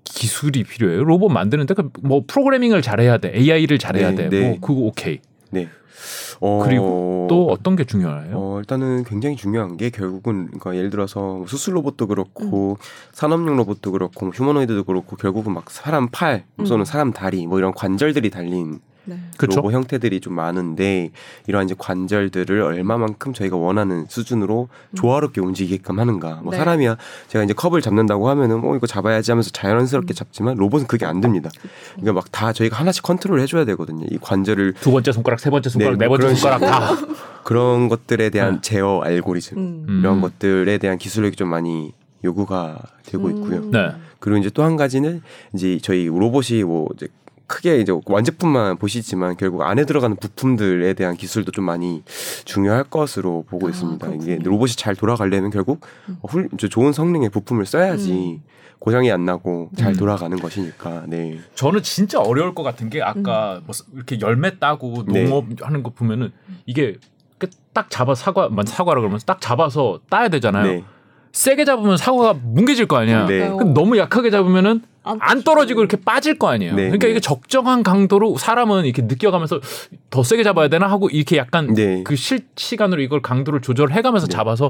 기술이 필요해요? 로봇 만드는데 그뭐 프로그래밍을 잘해야 돼, AI를 잘해야 네, 돼, 네. 뭐 그거 오케이. 네. 어, 그리고 또 어떤 게 중요해요? 어, 일단은 굉장히 중요한 게 결국은 그러니까 예를 들어서 뭐 수술 로봇도 음. 그렇고 산업용 로봇도 그렇고 뭐 휴머노이드도 그렇고 결국은 막 사람 팔 또는 음. 사람 다리 뭐 이런 관절들이 달린 네. 그렇죠? 로봇 형태들이 좀 많은데 이러한 이제 관절들을 얼마만큼 저희가 원하는 수준으로 조화롭게 움직이게끔 하는가. 뭐 네. 사람이야 제가 이제 컵을 잡는다고 하면은 뭐 이거 잡아야지 하면서 음. 자연스럽게 잡지만 로봇은 그게 안 됩니다. 그러니까 막 다 저희가 하나씩 컨트롤 해줘야 되거든요. 이 관절을 두 번째 손가락, 세 번째 손가락, 네, 네, 뭐 번째 손가락 다. 그런 것들에 대한 네. 제어 알고리즘 음. 음. 이런 것들에 대한 기술력이 좀 많이 요구가 되고 있고요. 음. 네. 그리고 이제 또 한 가지는 이제 저희 로봇이 뭐 이제 크게 이제 완제품만 보시지만 결국 안에 들어가는 부품들에 대한 기술도 좀 많이 중요할 것으로 보고 아, 있습니다. 이게 그렇군요. 로봇이 잘 돌아가려면 결국 음. 훌, 저 좋은 성능의 부품을 써야지 고장이 안 나고 잘 음. 돌아가는 것이니까. 네. 저는 진짜 어려울 것 같은 게 아까 뭐 이렇게 열매 따고 네. 농업하는 거 보면은 이게 그딱 잡아 사과, 만 사과라 그러면 딱 잡아서 따야 되잖아요. 네. 세게 잡으면 사과가 뭉개질 거 아니야. 네. 그럼 너무 약하게 잡으면은 안 떨어지고 이렇게 빠질 거 아니에요. 네, 그러니까 네. 이게 적정한 강도로 사람은 이렇게 느껴가면서 더 세게 잡아야 되나 하고 이렇게 약간 네. 그 실시간으로 이걸 강도를 조절해가면서 네. 잡아서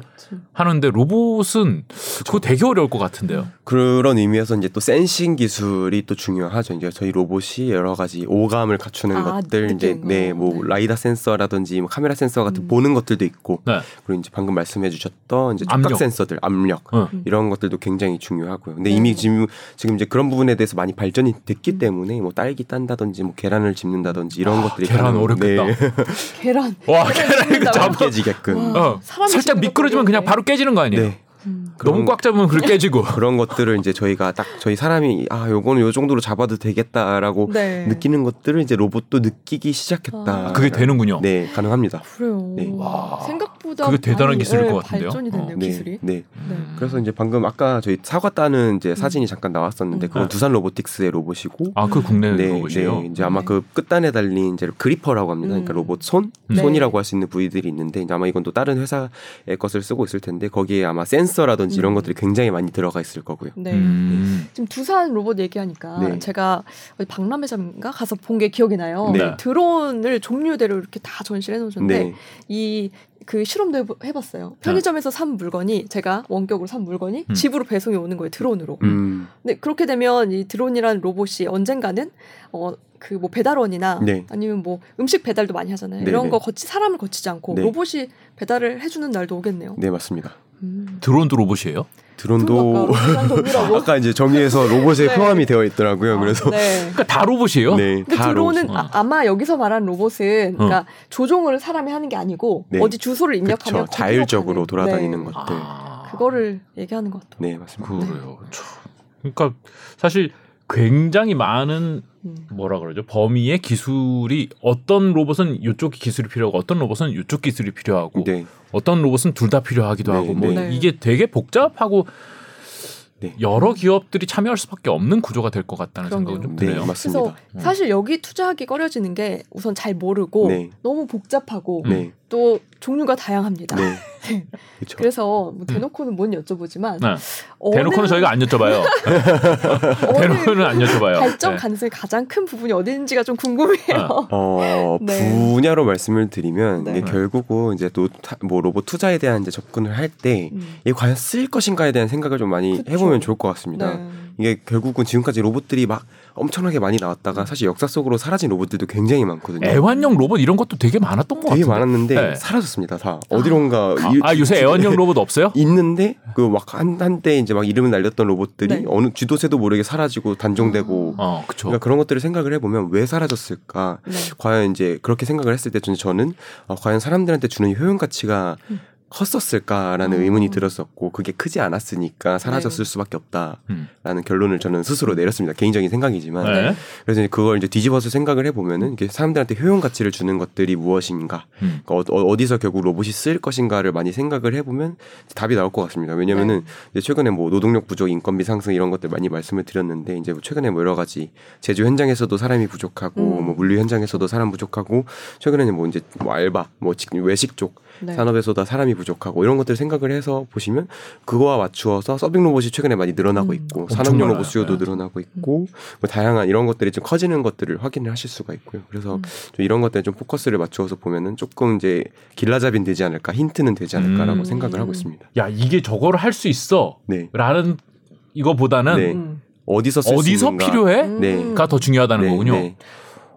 하는데 로봇은 그거 되게 어려울 것 같은데요. 그런 의미에서 이제 또 센싱 기술이 또 중요하죠. 이제 저희 로봇이 여러 가지 오감을 갖추는 아, 것들 이제 느끼는 네. 뭐. 라이다 센서라든지 뭐 카메라 센서 같은 음. 보는 것들도 있고 네. 그리고 이제 방금 말씀해 주셨던 이제 압력. 촉각 센서들, 압력 어. 이런 것들도 굉장히 중요하고요. 근데 네. 이미 지금 지금 이제 그런 부분에 대해서 많이 발전이 됐기 때문에 뭐 딸기 딴다든지 뭐 계란을 집는다든지 이런 아, 것들이 계란 어렵겠다. 네. 계란. 와, 계란 이거 잡는다고? 잡 깨지게끔. 와. 어, 살짝 미끄러지면 그냥. 바로 깨지는 거 아니에요? 네. 음. 너무 꽉 잡으면 그렇게 깨지고. 그런 것들을 이제 저희가 딱 저희 사람이 아 요거는 요 정도로 잡아도 되겠다라고 네. 느끼는 것들을 이제 로봇도 느끼기 시작했다. 아, 그게 되는군요. 네, 가능합니다. 그래요. 네. 와. 생각보다 그게 대단한 기술일 네, 것 같은데요. 발전이 됐네요 어. 네, 기술이. 네. 네. 그래서 이제 방금 아까 저희 사과 따는 이제 사진이 잠깐 나왔었는데 음. 그건 네. 두산 로보틱스의 로봇이고 아, 그 국내 네, 로봇이에요. 네, 이제 아마 네. 그 끝단에 달린 이제 그리퍼라고 합니다. 그러니까 음. 로봇 손, 네. 손이라고 할 수 있는 부위들이 있는데 이제 아마 이건 또 다른 회사의 것을 쓰고 있을 텐데 거기에 아마 센서라든지 이런 음. 것들이 굉장히 많이 들어가 있을 거고요. 네. 음. 지금 두산 로봇 얘기하니까 네. 제가 박람회장인가 가서 본 게 기억이 나요. 네. 드론을 종류대로 이렇게 다 전시를 해놓으셨는데 네, 이그 실험도 해보- 해봤어요. 편의점에서 산 물건이 제가 원격으로 산 물건이 음. 집으로 배송이 오는 거예요 드론으로. 음, 근데 그렇게 되면 이 드론이라는 로봇이 언젠가는 어 그 뭐 배달원이나 네. 아니면 뭐 음식 배달도 많이 하잖아요. 네, 이런 네. 거 거치 사람을 거치지 않고 네. 로봇이 배달을 해주는 날도 오겠네요. 네 맞습니다. 음. 드론도 로봇이에요? 드론도. 아까 이제 정의에서 로봇에 네. 포함이 되어 있더라고요. 그래서 네. 그러니까 다 로봇이에요? 네, 근데 다 드론은 로봇. 아, 아마 여기서 말하는 로봇은 그러니까 조종을 사람이 하는 게 아니고 네. 어디 주소를 입력하면 자율적으로 가는. 돌아다니는 네. 것들. 아. 그거를 얘기하는 것 같아요. 네 맞습니다. 그래요. 참. 그러니까 사실 굉장히 많은 음. 뭐라 그러죠 범위의 기술이 어떤 로봇은 이쪽 기술이 필요하고 어떤 로봇은 이쪽 기술이 필요하고 네, 어떤 로봇은 둘 다 필요하기도 네, 하고 뭐 네. 이게 되게 복잡하고 네. 여러 기업들이 참여할 수밖에 없는 구조가 될 것 같다는 그럼요. 생각은 좀 네, 드네요. 맞습니다. 그래서 사실 여기 투자하기 꺼려지는 게 우선 잘 모르고 네. 너무 복잡하고 네, 또 종류가 다양합니다. 네. 그렇죠. 그래서 뭐 대놓고는 못 여쭤보지만 네. 어느- 대놓고는 저희가 안 여쭤봐요. 대놓고는 안 여쭤봐요. 발전 네. 가능성이 가장 큰 부분이 어디인지가 좀 궁금해요. 어, 네. 분야로 말씀을 드리면 네. 이게 결국은 이제 또 뭐 로봇 투자에 대한 이제 접근을 할때 음. 이게 과연 쓸 것인가에 대한 생각을 좀 많이 그쵸. 해보면 좋을 것 같습니다. 네. 이게 결국은 지금까지 로봇들이 막 엄청나게 많이 음. 나왔다가 사실 역사 속으로 사라진 로봇들도 굉장히 많거든요. 애완용 로봇 이런 것도 되게 많았던 것 되게 같은데. 많았는데 네. 사라졌습니다. 다 어디론가 아, 일- 아, 요새 애완용 로봇 없어요? 있는데 그 막 한 한때 이제 막 이름을 날렸던 로봇들이 네. 어느 쥐도새도 모르게 사라지고 단종되고 어, 그쵸. 그러니까 그런 것들을 생각을 해보면 왜 사라졌을까? 네. 과연 이제 그렇게 생각을 했을 때 저는 저는 어, 과연 사람들한테 주는 효용 가치가 음. 컸었을까라는 어. 의문이 들었었고 그게 크지 않았으니까 사라졌을 네. 수밖에 없다라는 음. 결론을 저는 스스로 내렸습니다. 개인적인 생각이지만 네. 그래서 그걸 이제 뒤집어서 생각을 해보면은 이게 사람들한테 효용 가치를 주는 것들이 무엇인가, 음. 그러니까 어, 디서 결국 로봇이 쓸 것인가를 많이 생각을 해보면 답이 나올 것 같습니다. 왜냐면은 네. 이제 최근에 뭐 노동력 부족, 인건비 상승 이런 것들 많이 말씀을 드렸는데 이제 뭐 최근에 뭐 여러 가지 제조 현장에서도 사람이 부족하고 음. 뭐 물류 현장에서도 사람 부족하고 최근에는 뭐 이제 뭐 알바, 뭐 직- 외식 쪽 네. 산업에서도 사람이 부족하고 이런 것들 생각을 해서 보시면 그거와 맞추어서 서빙 로봇이 최근에 많이 늘어나고 음. 있고 엄청 산업용 많아요. 로봇 수요도 네. 늘어나고 있고 뭐 다양한 이런 것들이 좀 커지는 것들을 확인을 하실 수가 있고요. 그래서 음. 좀 이런 것들에 좀 포커스를 맞추어서 보면은 조금 이제 길라잡인 되지 않을까 힌트는 되지 않을까라고 음. 생각을 하고 있습니다. 야, 이게 저거를 할수 있어. 네. 라는 이거보다는 네. 음. 어디서 어디서 있는가. 필요해? 음. 네. 가더 중요하다는 거군요.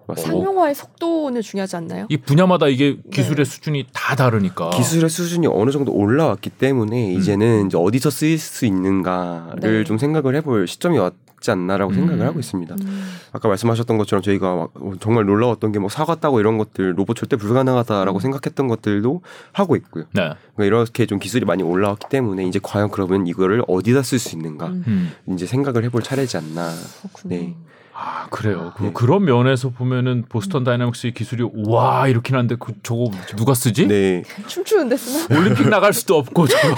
맞습니다. 상용화의 속도는 중요하지 않나요? 이 분야마다 이게 네. 기술의 수준이 다 다르니까. 기술의 수준이 어느 정도 올라왔기 때문에 음. 이제는 이제 어디서 쓰일 수 있는가를 네. 좀 생각을 해볼 시점이 왔지 않나라고 음. 생각을 하고 있습니다. 음. 아까 말씀하셨던 것처럼 저희가 막 정말 놀라웠던 게 뭐 사과 따고 이런 것들 로봇 절대 불가능하다라고 음. 생각했던 것들도 하고 있고요. 네. 그러니까 이렇게 좀 기술이 많이 올라왔기 때문에 이제 과연 그러면 이거를 어디다 쓸 수 있는가 음. 음. 이제 생각을 해볼 차례지 않나. 그렇군요. 네. 아 그래요. 그, 네. 그런 면에서 보면은 보스턴 다이나믹스의 기술이 와 이렇긴 한데 그 저거 누가 쓰지? 네. 춤추는데 쓰나? 올림픽 나갈 수도 없고 저거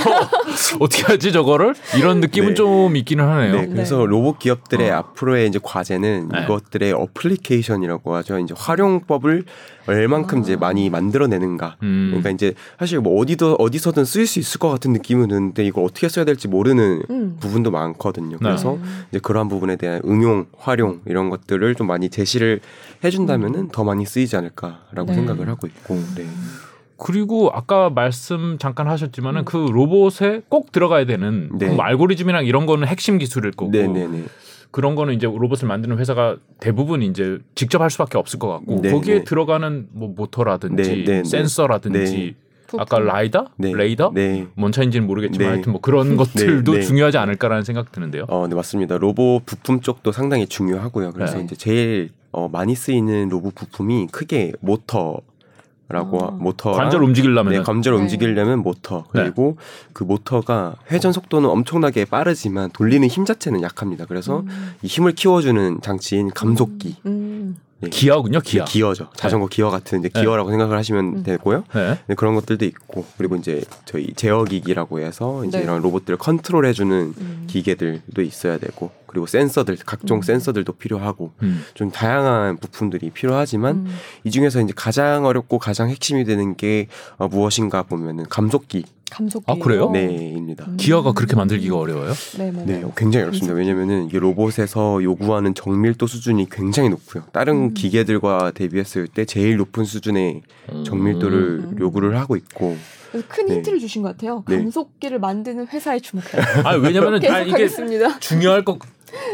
어떻게 하지 저거를 이런 느낌은 네. 좀 있기는 하네요. 네, 그래서 로봇 기업들의 어. 앞으로의 이제 과제는 네. 이것들의 application이라고 하죠. 이제 활용법을 얼만큼 이제 아. 많이 만들어내는가. 음. 그러니까 이제 사실 뭐 어디도 어디서든 쓰일 수 있을 것 같은 느낌은 드는데 이걸 어떻게 써야 될지 모르는 음. 부분도 많거든요. 그래서 네. 이제 그러한 부분에 대한 응용, 활용 이런 것들을 좀 많이 제시를 해준다면은 더 많이 쓰이지 않을까라고 네. 생각을 하고 있고. 네. 그리고 아까 말씀 잠깐 하셨지만은 그 로봇에 꼭 들어가야 되는 네. 그 알고리즘이랑 이런 거는 핵심 기술일 거고 네네네. 그런 거는 이제 로봇을 만드는 회사가 대부분 이제 직접 할 수밖에 없을 것 같고 네, 거기에 네. 들어가는 뭐 모터라든지 네, 네, 네. 센서라든지 부품. 아까 라이다, 네. 레이더, 네. 뭔 차인지는 모르겠지만 네. 하여튼 뭐 그런 것들도 네. 중요하지 않을까라는 생각 드는데요. 어, 네 맞습니다. 로봇 부품 쪽도 상당히 중요하고요. 그래서 네. 이제 제일 어, 많이 쓰이는 로봇 부품이 크게 모터 라고 아. 하- 모터 관절 움직이려면 네, 관절을 네. 움직이려면 모터 네. 그리고 그 모터가 회전 속도는 엄청나게 빠르지만 돌리는 힘 자체는 약합니다. 그래서 음. 이 힘을 키워주는 장치인 감속기 음. 네. 기어군요, 기어. 기어죠. 자전거 기어 같은 이제 네. 기어라고 생각을 하시면 음. 되고요. 네. 네, 그런 것들도 있고 그리고 이제 저희 제어 기기라고 해서 이제 네. 이런 로봇들을 컨트롤해 주는 음. 기계들도 있어야 되고 그리고 센서들 각종 음. 센서들도 필요하고 음. 좀 다양한 부품들이 필요하지만 음. 이 중에서 이제 가장 어렵고 가장 핵심이 되는 게 어, 무엇인가 보면은 감속기 감속기. 아, 그래요? 네입니다. 음. 기어가 그렇게 만들기가 어려워요? 네, 네. 네, 굉장히 어렵습니다. 왜냐면은 이게 로봇에서 요구하는 정밀도 수준이 굉장히 높고요. 다른 음. 기계들과 대비했을 때 제일 높은 수준의 정밀도를 음. 요구를 하고 있고 그래서 큰 네. 힌트를 주신 것 같아요. 네. 감속기를 만드는 회사에 주목해요. 아 왜냐면은 아, 이게. 중요할 것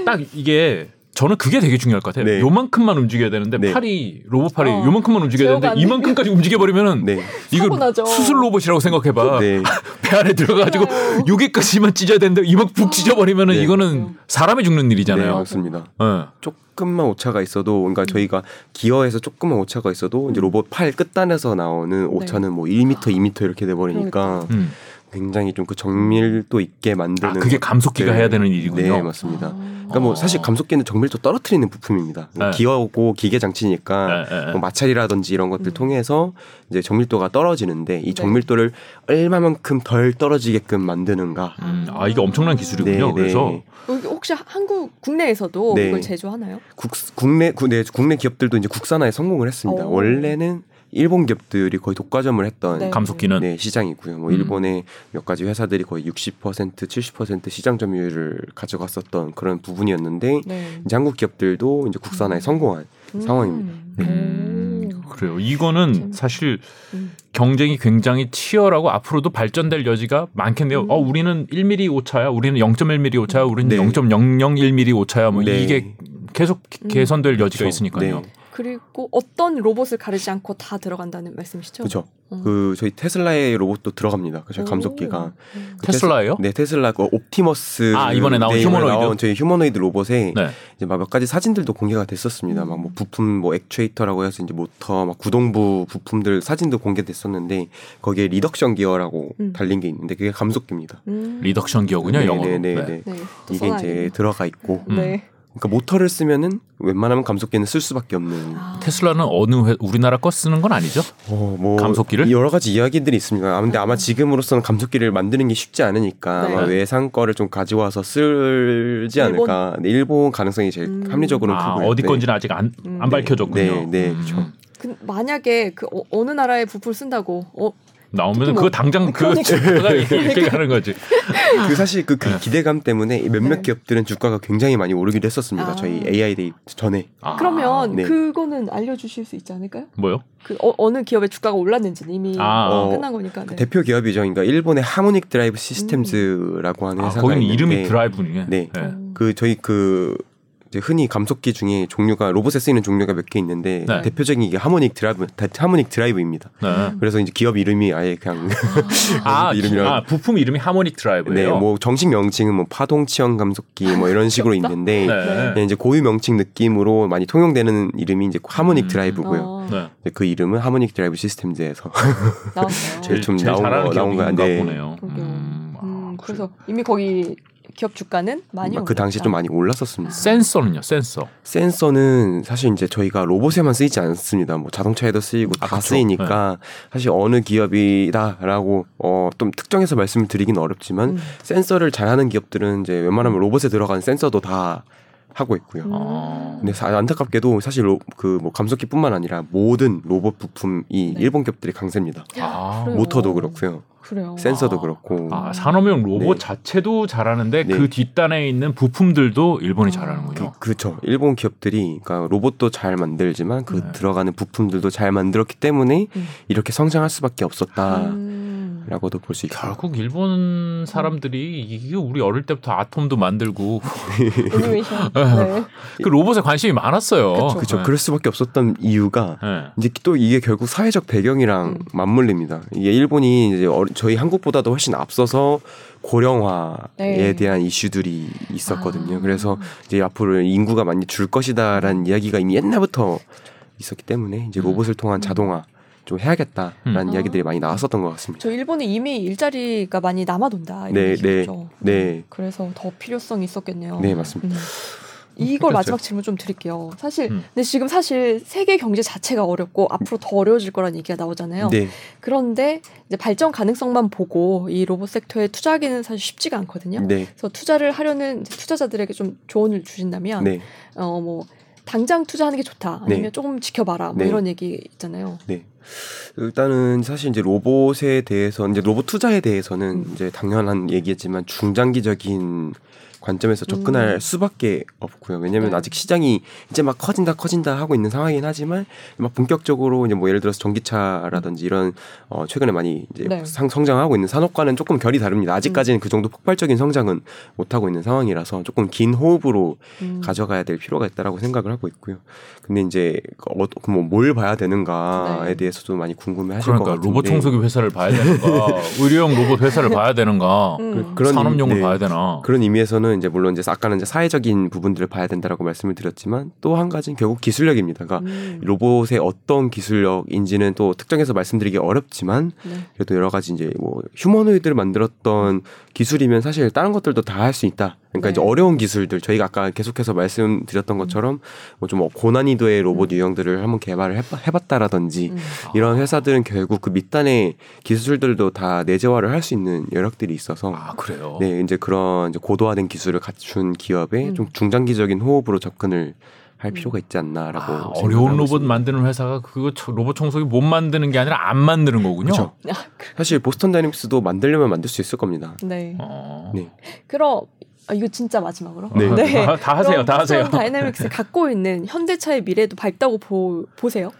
딱 이게 저는 그게 되게 중요할 것 같아요. 네. 요만큼만 움직여야 되는데 네. 팔이 로봇 팔이 어, 요만큼만 움직여야 되는데. 이만큼까지 움직여 버리면은 네, 이거 나죠. 수술 로봇이라고 생각해봐. 네, 배 안에 들어가 가지고 맞아요. 여기까지만 찢어야 되는데 이만 푹 찢어 버리면은 네. 이거는 사람이 죽는 네, 일이잖아요. 맞습니다. 예. 조금만 오차가 있어도 그러니까 저희가 기어에서 조금만 오차가 있어도 이제 로봇 팔 끝단에서 나오는 오차는 뭐 1m, 2m 이렇게 돼 버리니까 음. 굉장히 좀 그 정밀도 있게 만드는 아 그게 감속기가. 해야 되는 일이군요. 네, 맞습니다. 아. 그러니까 뭐 사실 감속기는 정밀도 떨어뜨리는 부품입니다. 뭐 네. 기어고 기계 장치니까 예, 예, 예. 뭐 마찰이라든지 이런 것들 음. 통해서 이제 정밀도가 떨어지는데 네. 이 정밀도를 얼마만큼 덜 떨어지게끔 만드는가. 음, 아 이게 엄청난 기술이군요. 네, 그래서 네. 여기 혹시 한국 국내에서도 네. 이걸 제조하나요? 국, 국내 국- 네, 국내 기업들도 이제 국산화에 성공을 했습니다. 오. 원래는 일본 기업들이 거의 독과점을 했던 네. 감속기는 네, 시장이고요. 뭐 음. 일본의 몇 가지 회사들이 거의 60% 70% 시장 점유율을 가져갔었던 그런 부분이었는데 네. 이제 한국 기업들도 이제 국산화에 음. 성공한 상황입니다. 음, 오. 그래요. 이거는 재밌- 사실 음. 경쟁이 굉장히 치열하고 앞으로도 발전될 여지가 많겠네요. 음. 어, 우리는 1mm 오차야. 우리는 0.1mm 오차야. 우리는 네. 0.001mm 오차야. 뭐 네. 이게 계속 음. 개선될 여지가 그렇죠. 있으니까요. 네. 그리고 어떤 로봇을 가르지 않고 다 들어간다는 말씀이시죠? 그렇죠. 음. 그 저희 테슬라의 로봇도 들어갑니다. 그 저희 오. 감속기가 음. 그 테슬라예요? 네, 테슬라 그 옵티머스 아, 이번에 나온 네, 휴머노이드? 나온 저희 휴머노이드 로봇에 네. 이제 막 몇 가지 사진들도 공개가 됐었습니다. 음. 막뭐 부품 뭐 actuator라고 해서 이제 모터, 막 구동부 부품들 사진도 공개됐었는데 거기에 reduction gear라고 음. 달린 게 있는데 그게 감속기입니다. 음. reduction gear군요, 네, 영어로. 네, 네, 네. 네. 네. 또 이게. 이제 들어가 있고 음. 네. 그러니까 모터를 쓰면은 웬만하면 감속기는 쓸 수밖에 없는 아. 테슬라는 어느 회, 우리나라 거 쓰는 건 아니죠? 어, 뭐 감속기를? 여러 가지 이야기들이 있습니다. 아, 근데 아마 지금으로서는 감속기를 만드는 게 쉽지 않으니까 네. 아마 외상 거를 좀 가져와서 쓸지 일본? 않을까. 네, 일본 가능성이 제일 음. 합리적으로는 아, 크고요. 어디 네. 건지는 아직 안, 음, 안 네. 밝혀졌군요. 네, 네, 음. 그렇죠. 그 만약에 그 어, 느 나라의 부품을 쓴다고 어, 나오면 뭐- 그거 당장 그. 주가가 이렇게 가는 거지. 그 사실 그, 그 네. 기대감 때문에 몇몇 네. 기업들은 주가가 굉장히 많이 오르기도 했었습니다. 아. 저희 AI 데이 전에. 아, 그러면 네. 그거는 알려주실 수 있지 않을까요? 뭐요? 그 어, 느 기업의 주가가 올랐는지는 이미 아. 어, 어, 끝난 거니까. 네. 대표 기업이죠. 그러니까 일본의 하모닉 드라이브 시스템즈라고 하는 아, 회사가 거기는 있는데 이름이 드라이브니. 네. 음. 그 저희 그 흔히 감속기 중에 종류가 로봇에 쓰이는 종류가 몇 개 있는데 네. 대표적인 게 harmonic drive 다- harmonic drive입니다. 네. 그래서 이제 기업 이름이 아예 그냥 아, 이름이랑- 아, 부품 이름이 harmonic 네, drive예요. 뭐 정식 명칭은 뭐 파동 치형 감속기 뭐 이런 식으로. 있는데 네. 그냥 이제 고유 명칭 느낌으로 많이 통용되는 이름이 이제 harmonic 음. drive고요. 어, 네. 이제 그 이름은 하모닉 드라이브 시스템즈에서. 제일 좀 제일 나온 거- 나온. 네. 보네요. 그러게요. 음, 아, 음, 그래요. 그래서 이미 거기 기업 주가는 많이 그 당시. 좀 많이 올랐었습니다. 센서는요, 센서. 센서는 사실 이제 저희가 로봇에만 쓰이지 않습니다. 뭐 자동차에도 쓰이고 아, 다 그쵸. 쓰이니까 사실 어느 기업이다라고 어, 좀 특정해서 말씀을 드리기는 어렵지만 음. 센서를 잘하는 기업들은 이제 웬만하면 로봇에 들어간 센서도 다 하고 있고요. 음. 아. 근데 사- 안타깝게도 사실 그 뭐 감속기뿐만 아니라 모든 로봇 부품이 네. 일본 기업들이 강세입니다. 아. 모터도 그렇고요, 그래요. 센서도 아. 그렇고. 아, 산업용 로봇 네. 자체도 잘하는데 네. 그 뒷단에 있는 부품들도 일본이 아. 잘하는군요. 그 렇죠. 일본 기업들이 그러니까 로봇도 잘 만들지만 그 네. 들어가는 부품들도 잘 만들었기 때문에 음. 이렇게 성장할 수밖에 없었다. 음. 라고도 볼 수 있고 결국 일본 사람들이 이게 우리 어릴 때부터 아톰도 만들고 애니메이션. 네. 그 로봇에 관심이 많았어요. 그쵸. 그렇죠. 네. 그럴 수밖에 없었던 이유가 네. 이제 또 이게 결국 사회적 배경이랑 음. 맞물립니다. 이게 일본이 이제 저희 한국보다도 훨씬 앞서서 고령화에 네. 대한 이슈들이 있었거든요. 아. 그래서 이제 앞으로 인구가 많이 줄 것이다라는 이야기가 이미 옛날부터 있었기 때문에 이제 음. 로봇을 통한 자동화 좀 해야겠다라는 음. 이야기들이 많이 나왔었던 것 같습니다. 저 일본에 이미 일자리가 많이 남아돈다. 이런 네, 얘기죠. 네. 그래서 더 필요성이 있었겠네요. 네, 맞습니다. 음. 이걸 그렇죠. 마지막 질문 좀 드릴게요. 사실 음. 근데 지금 사실 세계 경제 자체가 어렵고 앞으로 더 어려워질 거라는 얘기가 나오잖아요. 네, 그런데 이제 발전 가능성만 보고 이 로봇 섹터에 투자하기는 사실 쉽지가 않거든요. 네, 그래서 투자를 하려는 투자자들에게 좀 조언을 주신다면 네, 어뭐 당장 투자하는 게 좋다. 아니면 네. 조금 지켜봐라. 뭐 네. 이런 얘기 있잖아요. 네. 일단은 사실 이제 로봇에 대해서 이제 로봇 투자에 대해서는 음. 이제 당연한 얘기겠지만 중장기적인 관점에서 접근할 음. 수밖에 없고요. 왜냐하면 네. 아직 시장이 이제 막 커진다 커진다 하고 있는 상황이긴 하지만 막 본격적으로 이제 뭐 예를 들어서 전기차라든지 이런 어 최근에 많이 이제 네. 상, 성장하고 있는 산업과는 조금 결이 다릅니다. 아직까지는 그 정도 폭발적인 성장은 못 하고 있는 상황이라서 조금 긴 호흡으로 음. 가져가야 될 필요가 있다라고 생각을 하고 있고요. 근데 이제 어, 뭐뭘 봐야 되는가에 네. 대해서 도 많이 궁금해하실 것 그러니까 같은데 로봇 청소기 회사를 봐야 되는가, 의료용 로봇 회사를 봐야 되는가, 음. 그런 산업용을 네. 봐야 되나. 그런 의미에서는 이제 물론 이제 아까는 이제 사회적인 부분들을 봐야 된다라고 말씀을 드렸지만 또 한 가지는 결국 기술력입니다. 그러니까 음. 로봇의 어떤 기술력인지는 또 특정해서 말씀드리기 어렵지만 네. 그래도 여러 가지 이제 뭐 휴머노이드를 만들었던 기술이면 사실 다른 것들도 다 할 수 있다. 그러니까 네. 이제 어려운 기술들 저희가 아까 계속해서 말씀드렸던 것처럼 뭐 좀 고난이도의 로봇 음. 유형들을 한번 개발을 해봐, 해봤 다라든지 음. 이런 회사들은 결국 그 밑단의 기술들도 다 내재화를 할 수 있는 여력들이 있어서 아 그래요. 네 이제 그런 이제 고도화된 기술을 갖춘 기업에 음. 좀 중장기적인 호흡으로 접근을 할 필요가 있지 않나라고 아, 어려운 로봇 있습니다. 만드는 회사가 그거 저- 로봇 청소기 못 만드는 게 아니라 안 만드는 거군요. 그렇죠. 아, 사실 보스턴 다이내믹스도 만들려면 만들 수 있을 겁니다. 네. 어. 네. 그럼 아, 이거 진짜 마지막으로. 네. 다, 다 하세요. 다 하세요. 다이내믹스 갖고 있는 현대차의 미래도 밝다고 보, 보세요.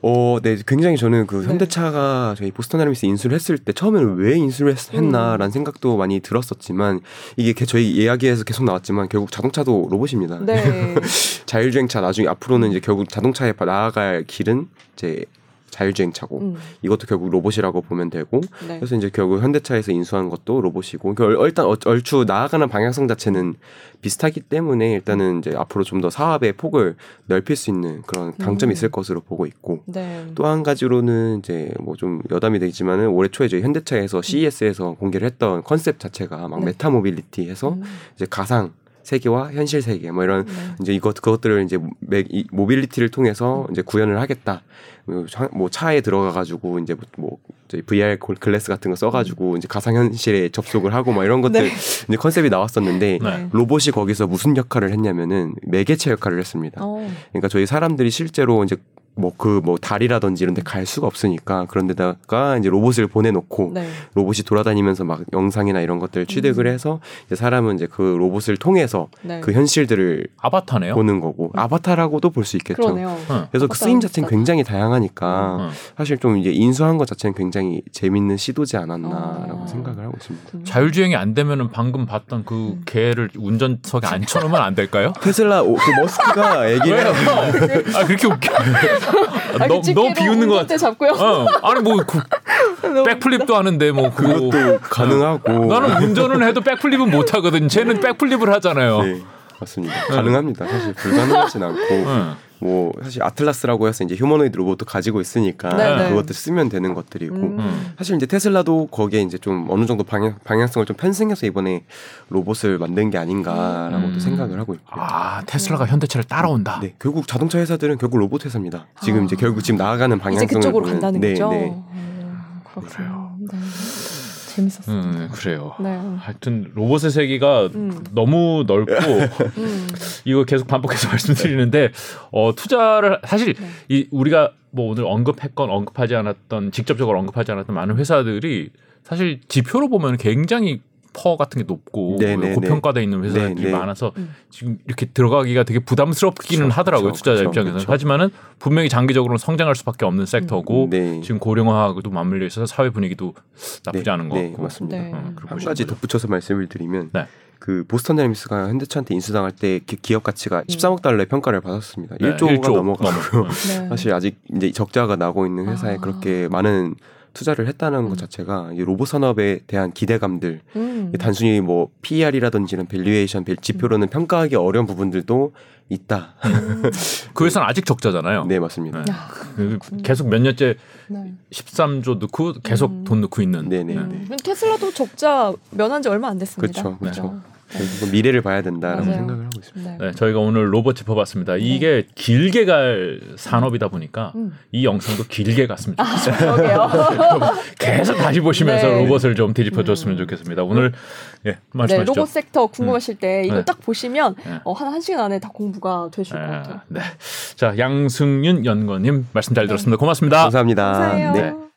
어, 네, 굉장히 저는 그 네. 현대차가 저희 보스턴 다이내믹스 인수를 했을 때 처음에는 왜 인수를 했, 음. 나라는 생각도 많이 들었었지만 이게 개- 저희 이야기에서 계속 나왔지만 결국 자동차도 로봇입니다. 네. 자율주행차 나중에 앞으로는 이제 결국 자동차에 나아갈 길은 이제 자율주행차고 음, 이것도 결국 로봇이라고 보면 되고 네. 그래서 이제 결국 현대차에서 인수한 것도 로봇이고 그러니까 일단 어- 얼추 나아가는 방향성 자체는 비슷하기 때문에 일단은 이제 앞으로 좀 더 사업의 폭을 넓힐 수 있는 그런 강점이 음. 있을 것으로 보고 있고 네. 또한 가지로는 이제 뭐 좀 여담이 되지만은 올해 초에 저희 현대차에서 CES에서 공개를 했던 컨셉 자체가 막 네. meta mobility해서 음, 이제 가상 세계와 현실 세계 뭐 이런 네. 이제 이것 그것들을 이제 매- 이 mobility를 통해서 이제 구현을 하겠다. 뭐 차- 뭐 차에 들어가 가지고 이제 뭐 저희 VR 골- glass 같은 거 써 가지고 이제 가상 현실에 접속을 하고 막 이런 것들 네. 이제 concept이 나왔었는데 네. 로봇이 거기서 무슨 역할을 했냐면은 매개체 역할을 했습니다. 어, 그러니까 저희 사람들이 실제로 이제 뭐 그 뭐 달이라든지 이런 데 갈 수가 없으니까 그런 데다가 이제 로봇을 보내놓고 네. 로봇이 돌아다니면서 막 영상이나 이런 것들을 취득을 해서 이제 사람은 이제 그 로봇을 통해서 음. 네. 그 현실들을 아바타네요. 보는 거고 아바타라고도 볼 수 있겠죠. 그러네요. 어. 그래서 그 쓰임 자체는 굉장히 다양하니까 어. 사실 좀 이제 인수한 것 자체는 굉장히 재밌는 시도지 않았나라고 어. 생각을 하고 있습니다. 음. 자율주행이 안 되면은 방금 봤던 그 음. 개를 운전석에 앉혀놓으면 안 될까요? 테슬라 오- 그 머스크가 얘기를 왜요? 아 그렇게 웃겨. 아, 너무 그 너무 집게로 비웃는 것 같아. 잡고요. 어. 아니 뭐 그, 너무 백플립도 하는데 뭐 그거. 그것도 가능하고 나는 운전은 해도 백플립은 못 하거든. 쟤는 백플립을 하잖아요. 네 맞습니다. 가능합니다. 사실 불가능하진 않고 응. 뭐 사실 아틀라스라고 해서 이제 휴머노이드 로봇도 가지고 있으니까 네네. 그것들 쓰면 되는 것들이고 음. 사실 이제 테슬라도 거기에 이제 좀 어느 정도 방향 방향성을 좀 편승해서 이번에 로봇을 만든 게 아닌가라고도 음. 생각을 하고 있고요. 아 테슬라가 현대차를 따라온다. 네, 결국 자동차 회사들은 결국 로봇 회사입니다. 지금 아. 이제 결국 지금 나아가는 이제 방향성을 그쪽으로 보면 간다는 네, 거죠. 네. 어, 그렇군요. 네. 재밌었어요. 음 그래요. 네. 하여튼 로봇의 세계가 음. 너무 넓고 음. 이거 계속 반복해서 말씀드리는데 어 투자를 사실 네. 이 우리가 뭐 오늘 언급했건 언급하지 않았던 직접적으로 언급하지 않았던 많은 회사들이 사실 지표로 보면 굉장히 퍼 같은 게 높고 네, 네, 고평가돼 있는 회사들이 네, 네. 많아서 음. 지금 이렇게 들어가기가 되게 부담스럽기는 그쵸, 하더라고요 그쵸, 투자자 입장에서는. 하지만은 분명히 장기적으로는 성장할 수밖에 없는 sector고 네. 지금 고령화하고도 맞물려 있어서 사회 분위기도 나쁘지 네, 않은 것 네, 같고 맞습니다. 네. 어, 한 가지. 덧붙여서 말씀을 드리면 네. 그 보스턴 다이내믹스가 현대차한테 인수당할 때 기- 기업 가치가 13억 달러의 평가를 받았습니다. 네, 1조가 일조 넘어가고요. 넘어. 네. 사실 아직 이제 적자가 나고 있는 회사에 아. 그렇게 많은 투자를 했다는 음. 것 자체가 이 로봇 산업에 대한 기대감들 음. 단순히 뭐 PER이라든지 이런 valuation val- 지표로는 평가하기 어려운 부분들도 있다. 그 회사는 아직 적자잖아요. 네 맞습니다. 네. 야, 그 계속 몇 년째 네. 13조 넣고 계속 음. 돈 넣고 있는. 네네. 음. 테슬라도 적자 면한 지 얼마 안 됐습니다. 그쵸, 그쵸. 그죠? 결국은 미래를 봐야 된다라고 맞아요. 생각을 하고 있습니다. 네. 네, 저희가 오늘 로봇 짚어봤습니다. 이게 길게 갈 산업이다 보니까 음. 이 영상도 길게 좋겠어요. 그러게요. 계속 다시 보시면서 네. 로봇을 좀 뒤집어줬으면 음. 좋겠습니다. 오늘 예 네, 말씀하시죠. 로봇 섹터 궁금하실 때 이걸 네. 딱 보시면 네. 어, 한 1시간 안에 다 공부가 되실 것 아, 같아요. 네. 자 양승윤 연구원님 말씀 잘 들었습니다. 고맙습니다. 감사합니다. 감사해요. 네.